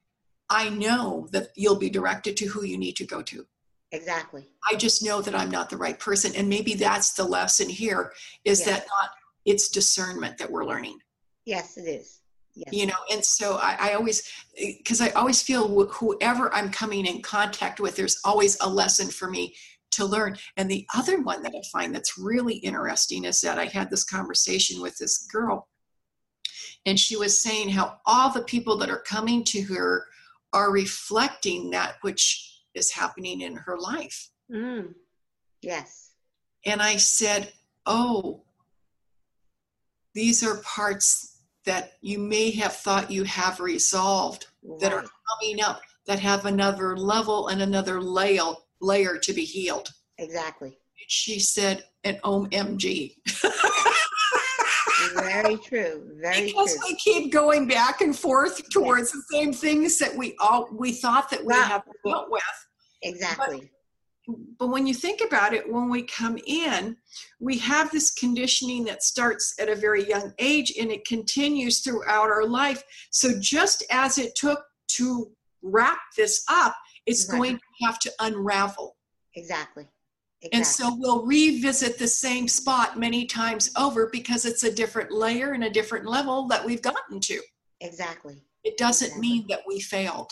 i know that you'll be directed to who you need to go to. Exactly. I just know that i'm not the right person. And maybe that's the lesson here is yes. that not it's discernment that we're learning. Yes it is Yes. you know and so i, I always because i always feel whoever i'm coming in contact with there's always a lesson for me to learn and the other one that i find that's really interesting is that i had this conversation with this girl and she was saying how all the people that are coming to her are reflecting that which is happening in her life mm. yes and i said oh these are parts that you may have thought you have resolved right. that are coming up that have another level and another layer layer to be healed. Exactly. She said an OMG. very true. Very because true. we keep going back and forth towards the same things that we all we thought that we have dealt with. Exactly. But when you think about it, when we come in, we have this conditioning that starts at a very young age and it continues throughout our life. So just as it took to wrap this up, it's right. going to have to unravel. Exactly. exactly. And so we'll revisit the same spot many times over because it's a different layer and a different level that we've gotten to. Exactly. It doesn't exactly. mean that we failed.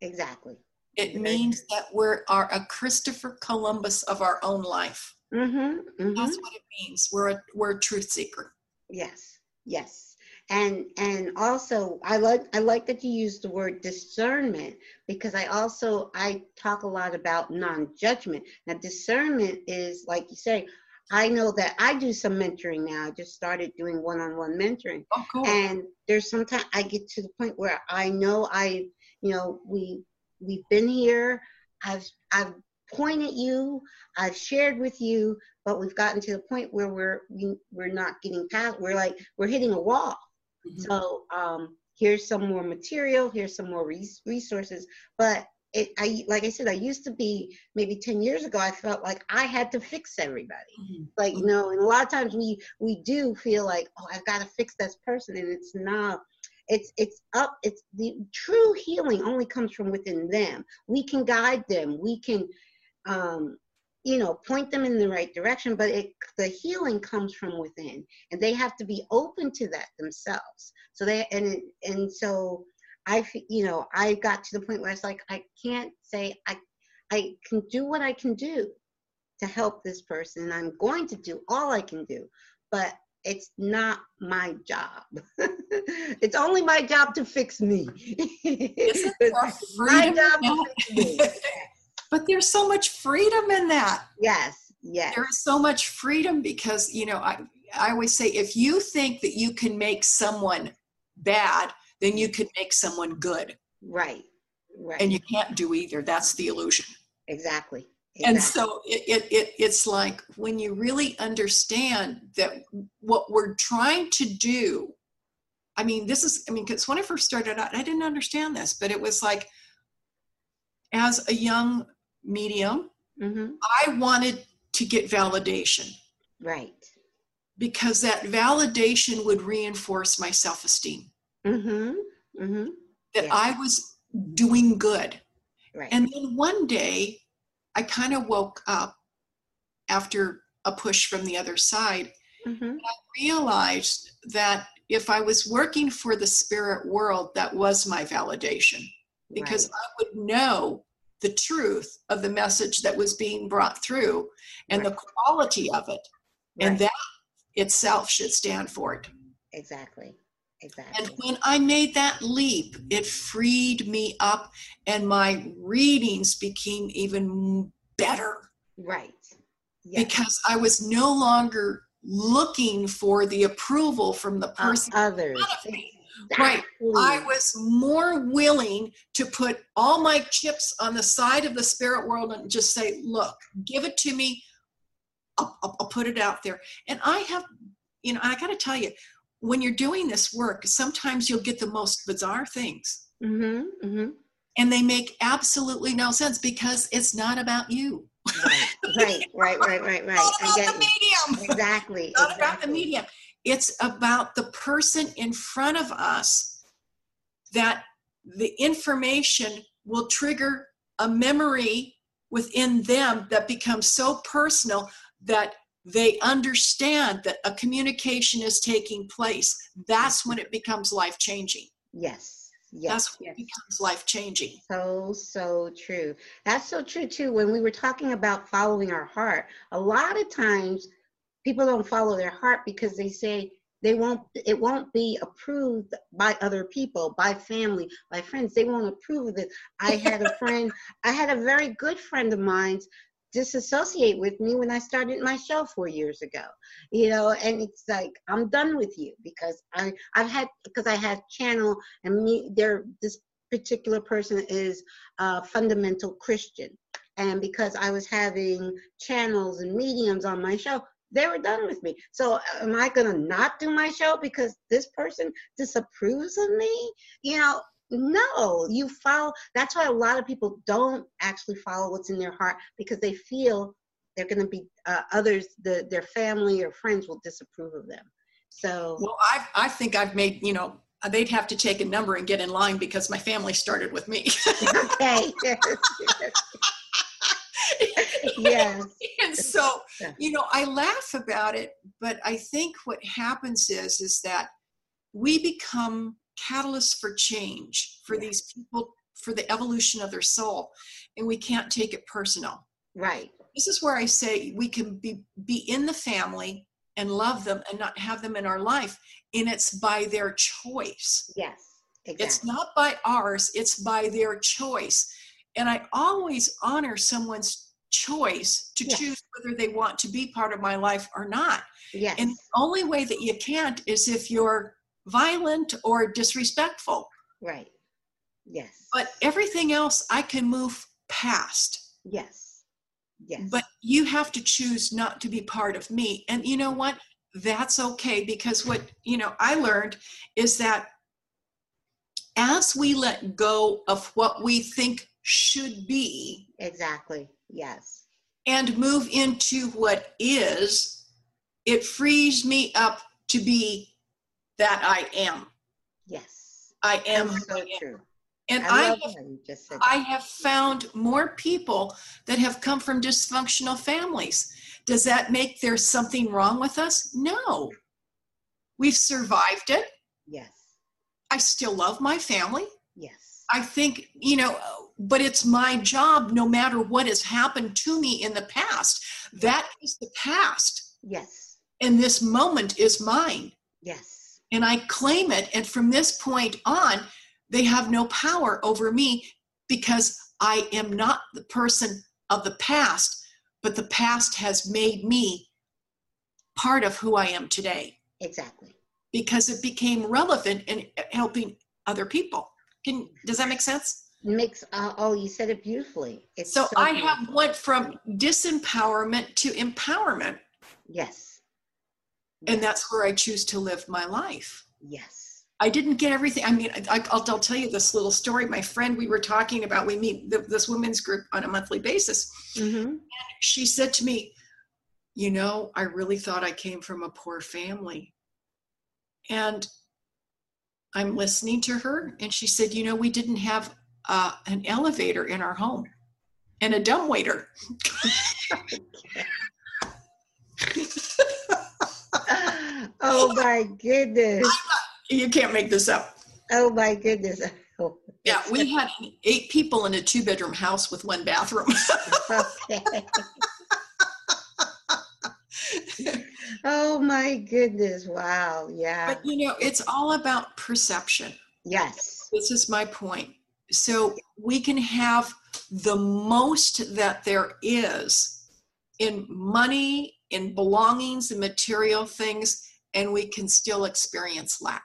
Exactly. It means that we're are a Christopher Columbus of our own life. Mm-hmm, mm-hmm. That's what it means. We're a we're a truth seeker. Yes, yes, and and also I like I like that you use the word discernment because I also I talk a lot about non-judgment. Now discernment is like you say. I know that I do some mentoring now. I just started doing one-on-one mentoring, oh, cool. and there's sometimes I get to the point where I know I, you know, we we've been here. I've I've pointed you. I've shared with you, but we've gotten to the point where we're we, are we are not getting past. We're like we're hitting a wall. Mm-hmm. So um, here's some more material. Here's some more res- resources. But it, I like I said, I used to be maybe 10 years ago, I felt like I had to fix everybody. Mhm. Like, you know, and a lot of times we we do feel like, oh, I've got to fix this person, and it's not. It's it's up. It's the true healing only comes from within them. We can guide them. We can, um, you know, point them in the right direction. But it the healing comes from within, and they have to be open to that themselves. So they and and so I, you know, I got to the point where it's like I can't say I, I can do what I can do to help this person, I'm going to do all I can do, but it's not my job. it's only my job to fix me. My job to fix me. but there's so much freedom in that. Yes, yes, There is so much freedom because, you know, I, I always say if you think that you can make someone bad, then you can make someone good. right, right, And you can't do either. That's the illusion. exactly. And so it, it, it, it's like when you really understand that what we're trying to do, I mean, this is, I mean, because when I first started out, I didn't understand this, but it was like, as a young medium, Mhm, I wanted to get validation right. because that validation would reinforce my self esteem Mm-hmm. Mm-hmm. that Yeah. I was doing good. Right. And then one day, I kind of woke up after a push from the other side, mm-hmm. realized that if I was working for the spirit world, that was my validation because I would know the truth of the message that was being brought through and the quality of it. And that itself should stand for it. exactly. And when I made that leap, it freed me up, and my readings became even better Right. Yes. because I was no longer looking for the approval from the Of person. others. of me. Right. I was more willing to put all my chips on the side of the spirit world and just say, look, give it to me. I'll, I'll put it out there. And I have, you know, I got to tell you, when you're doing this work, sometimes you'll get the most bizarre things Mm-hmm. Mm-hmm. and they make absolutely no sense because it's not about you. Right. Right. Right. Right. Right. Right. Not I about get the you. medium. Exactly. not about the medium. It's about the person in front of us that the information will trigger a memory within them that becomes so personal that they understand that a communication is taking place. That's when it becomes life changing. Yes. Yes. That's when yes. it becomes life changing. So, so true. That's so true too. When we were talking about following our heart, a lot of times people don't follow their heart because they say they won't, it won't be approved by other people, by family, by friends. They won't approve of it. I had a friend, I had a very good friend of mine disassociate with me when I started my show four years ago. You know, and it's like I'm done with you because I I've had because I had channel and me there this particular person is a fundamental Christian. And because I was having channels and mediums on my show, they were done with me. So am I going to not do my show because this person disapproves of me? You know, no, you follow. That's why a lot of people don't actually follow what's in their heart because they feel they're going to be uh, others, the, their family or friends will disapprove of them. So, Well, I, I think I've made, you know, they'd have to take a number and get in line because my family started with me. okay. yes. and so you know i laugh about it but i think what happens is is that we become catalysts for change for Yeah. these people for the evolution of their soul and we can't take it personal Right. this is where i say we can be be in the family and love them and not have them in our life and it's by their choice Yes. Exactly. it's not by ours, it's by their choice. And I always honor someone's choice to Yes. choose whether they want to be part of my life or not. yes. And the only way that you can't is if you're violent or disrespectful. right. Yes. But everything else I can move past. yes. Yes. But you have to choose not to be part of me. And you know what? That's okay because what, you know, I learned is that as we let go of what we think should be Exactly. Yes. and move into what is, it frees me up to be that I am. Yes. I am That's who I so am. true. And I I have just said I have found more people that have come from dysfunctional families. Does that make there's something wrong with us? No. We've survived it. Yes. I still love my family. Yes. I think, you know, but it's my job no matter what has happened to me in the past. That is the past. Yes. And this moment is mine. Yes. And I claim it. And from this point on, they have no power over me because I am not the person of the past, but the past has made me part of who I am today Exactly. because it became relevant in helping other people. Can, does that make sense? Makes uh, oh, you said it beautifully. It's So I beautiful. have went from disempowerment to empowerment, yes. And that's where I choose to live my life. yes. I didn't get everything. I mean, I, I'll, I'll tell you this little story. My friend, we were talking about, we meet th- this women's group on a monthly basis. Mm-hmm. She said to me, You know, I really thought I came from a poor family. And I'm listening to her, and she said, You know, we didn't have uh, an elevator in our home and a dumbwaiter. oh my goodness. You can't make this up. Oh my goodness. Oh, Yeah, we had eight people in a two bedroom house with one bathroom. Oh my goodness. Wow. Yeah. but you know, it's all about perception. Yes. This is my point. So we can have the most that there is in money, in belongings, and material things, and we can still experience lack.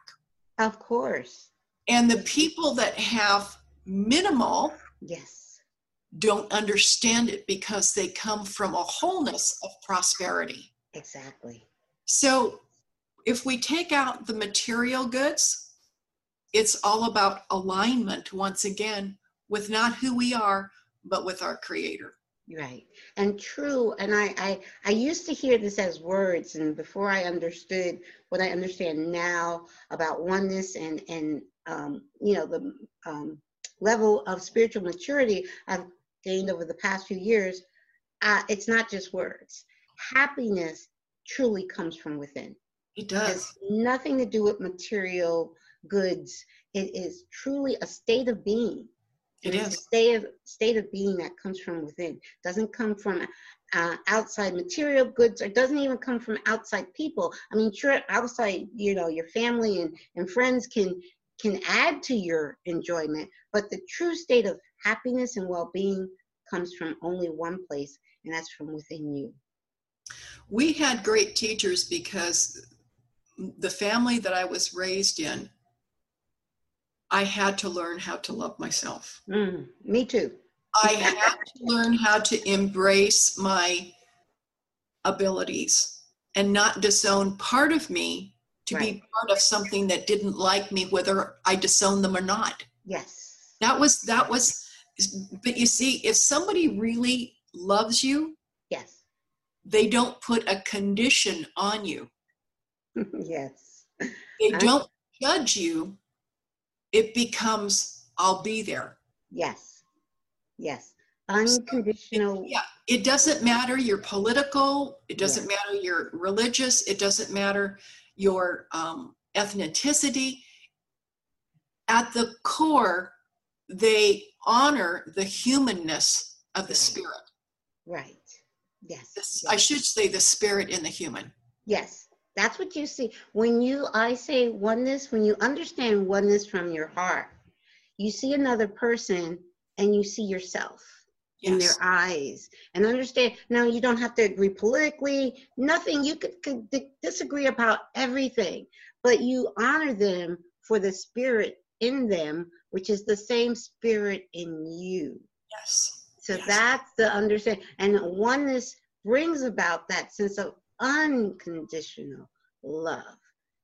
Of course. And the people that have minimal Yes. don't understand it because they come from a wholeness of prosperity. Exactly. So if we take out the material goods, it's all about alignment once again with not who we are, but with our creator. Right. And true. And I, I, I used to hear this as words, and before I understood what I understand now about oneness and and um, you know the um, level of spiritual maturity I've gained over the past few years, uh, it's not just words. Happiness truly comes from within. It It does. has nothing to do with material goods. It is truly a state of being. It It's a state of state of being that comes from within. Doesn't come from uh, outside material goods, or doesn't even come from outside people. I mean, sure, outside, you know, your family and and friends can can add to your enjoyment, but the true state of happiness and well-being comes from only one place, and that's from within you. We had great teachers because the family that I was raised in, I had to learn how to love myself. Mm, me too. I had to learn how to embrace my abilities and not disown part of me to be part of something that didn't like me, whether I disown them or not. Yes. That was, that was, but you see, if somebody really loves you, Yes. they don't put a condition on you. yes. They I- don't judge you. It becomes, I'll be there. Yes. Yes. Unconditional. Yeah, it doesn't matter your political, it doesn't matter your religious, it doesn't matter your um, ethnicity. At the core, they honor the humanness of the Right. spirit. Right. Yes. This- yes. I should say the spirit in the human. Yes, that's what you see. When you, I say oneness, when you understand oneness from your heart, you see another person and you see yourself in their eyes and understand. Now, you don't have to agree politically, nothing. You could, could di- disagree about everything, but you honor them for the spirit in them, which is the same spirit in you. Yes. So Yes. that's the understanding. and oneness brings about that sense of unconditional love.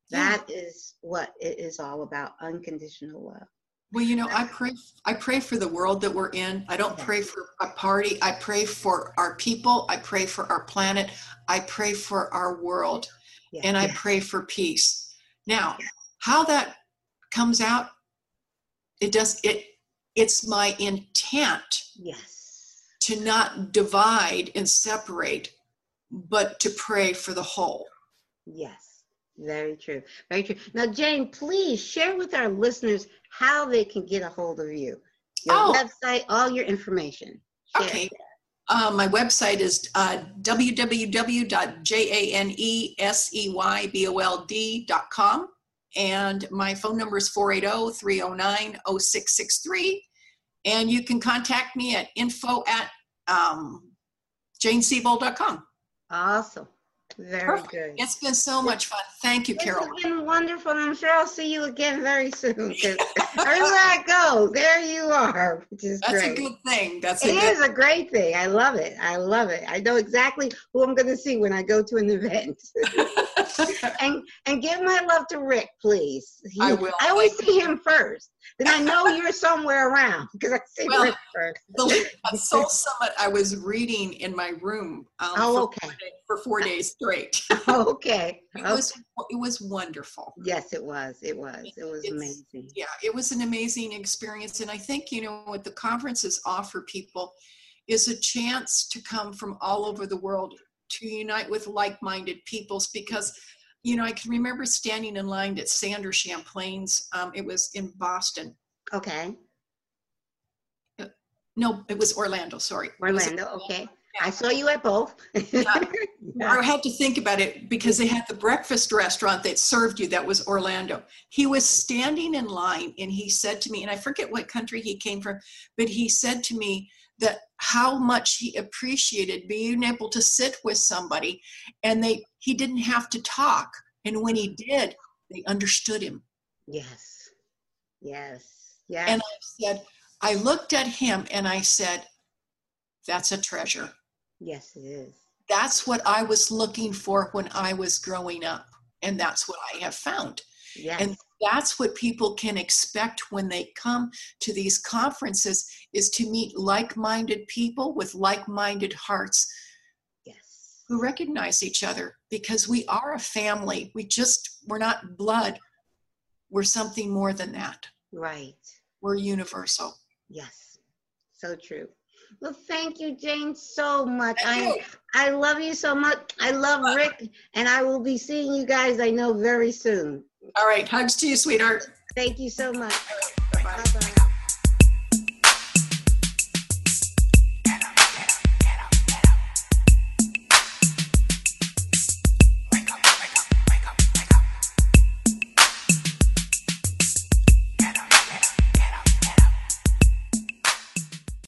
Yeah. That is what it is all about unconditional love. Well, you know, I pray. I pray for the world that we're in. I don't pray for a party. I pray for our people. I pray for our planet. I pray for our world, Yeah. and I pray for peace. Now, how that comes out, it does. It. It's my intent Yes. to not divide and separate, but to pray for the whole. Yes. Very true. Very true. Now, Jane, please share with our listeners how they can get a hold of you. Your Oh. website, all your information. Share. Okay. Uh, my website is uh, www.janeseybold.com. And my phone number is 480 309 0663. And you can contact me at info at um. Awesome. Very Perfect. good. It's been so much fun. Thank you, Carol. has been wonderful. I'm sure I'll see you again very soon. Everywhere I go, there you are, which is That's great. a good thing. That's a It good is a great thing. I love it. I love it. I know exactly who I'm going to see when I go to an event. and and give my love to Rick, please. He- I will. I always see him first. Then I know you're somewhere around because I see Well, Rick first. the Soul Summit, I was reading in my room um, Oh, for, okay. four days, for four days straight. okay. It okay. was it was wonderful. Yes, it was. It was. It was It's- amazing. Yeah, it was an amazing experience, and I think you know what the conferences offer people is a chance to come from all over the world to unite with like-minded peoples because you know i can remember standing in line at Sandra Champlain's um, it was in boston Okay. no it was orlando sorry Orlando. Okay. I saw you at both. I had to think about it because they had the breakfast restaurant that served you. That was Orlando. He was standing in line and he said to me, and I forget what country he came from, but he said to me that how much he appreciated being able to sit with somebody and they he didn't have to talk. And when he did, they understood him. yes. Yes. Yes. And I said, I looked at him and I said, that's a treasure. yes, it is. That's what I was looking for when I was growing up. And that's what I have found. Yes. And that's what people can expect when they come to these conferences is to meet like-minded people with like-minded hearts yes. who recognize each other because we are a family. We just we're not blood. We're something more than that. Right. We're universal. Yes. So true. Well, thank you, Jane, so much. I. I love you so much. I love Rick, and I will be seeing you guys. I know very soon. All right, hugs to you, sweetheart. Thank you so much. Bye. Bye bye.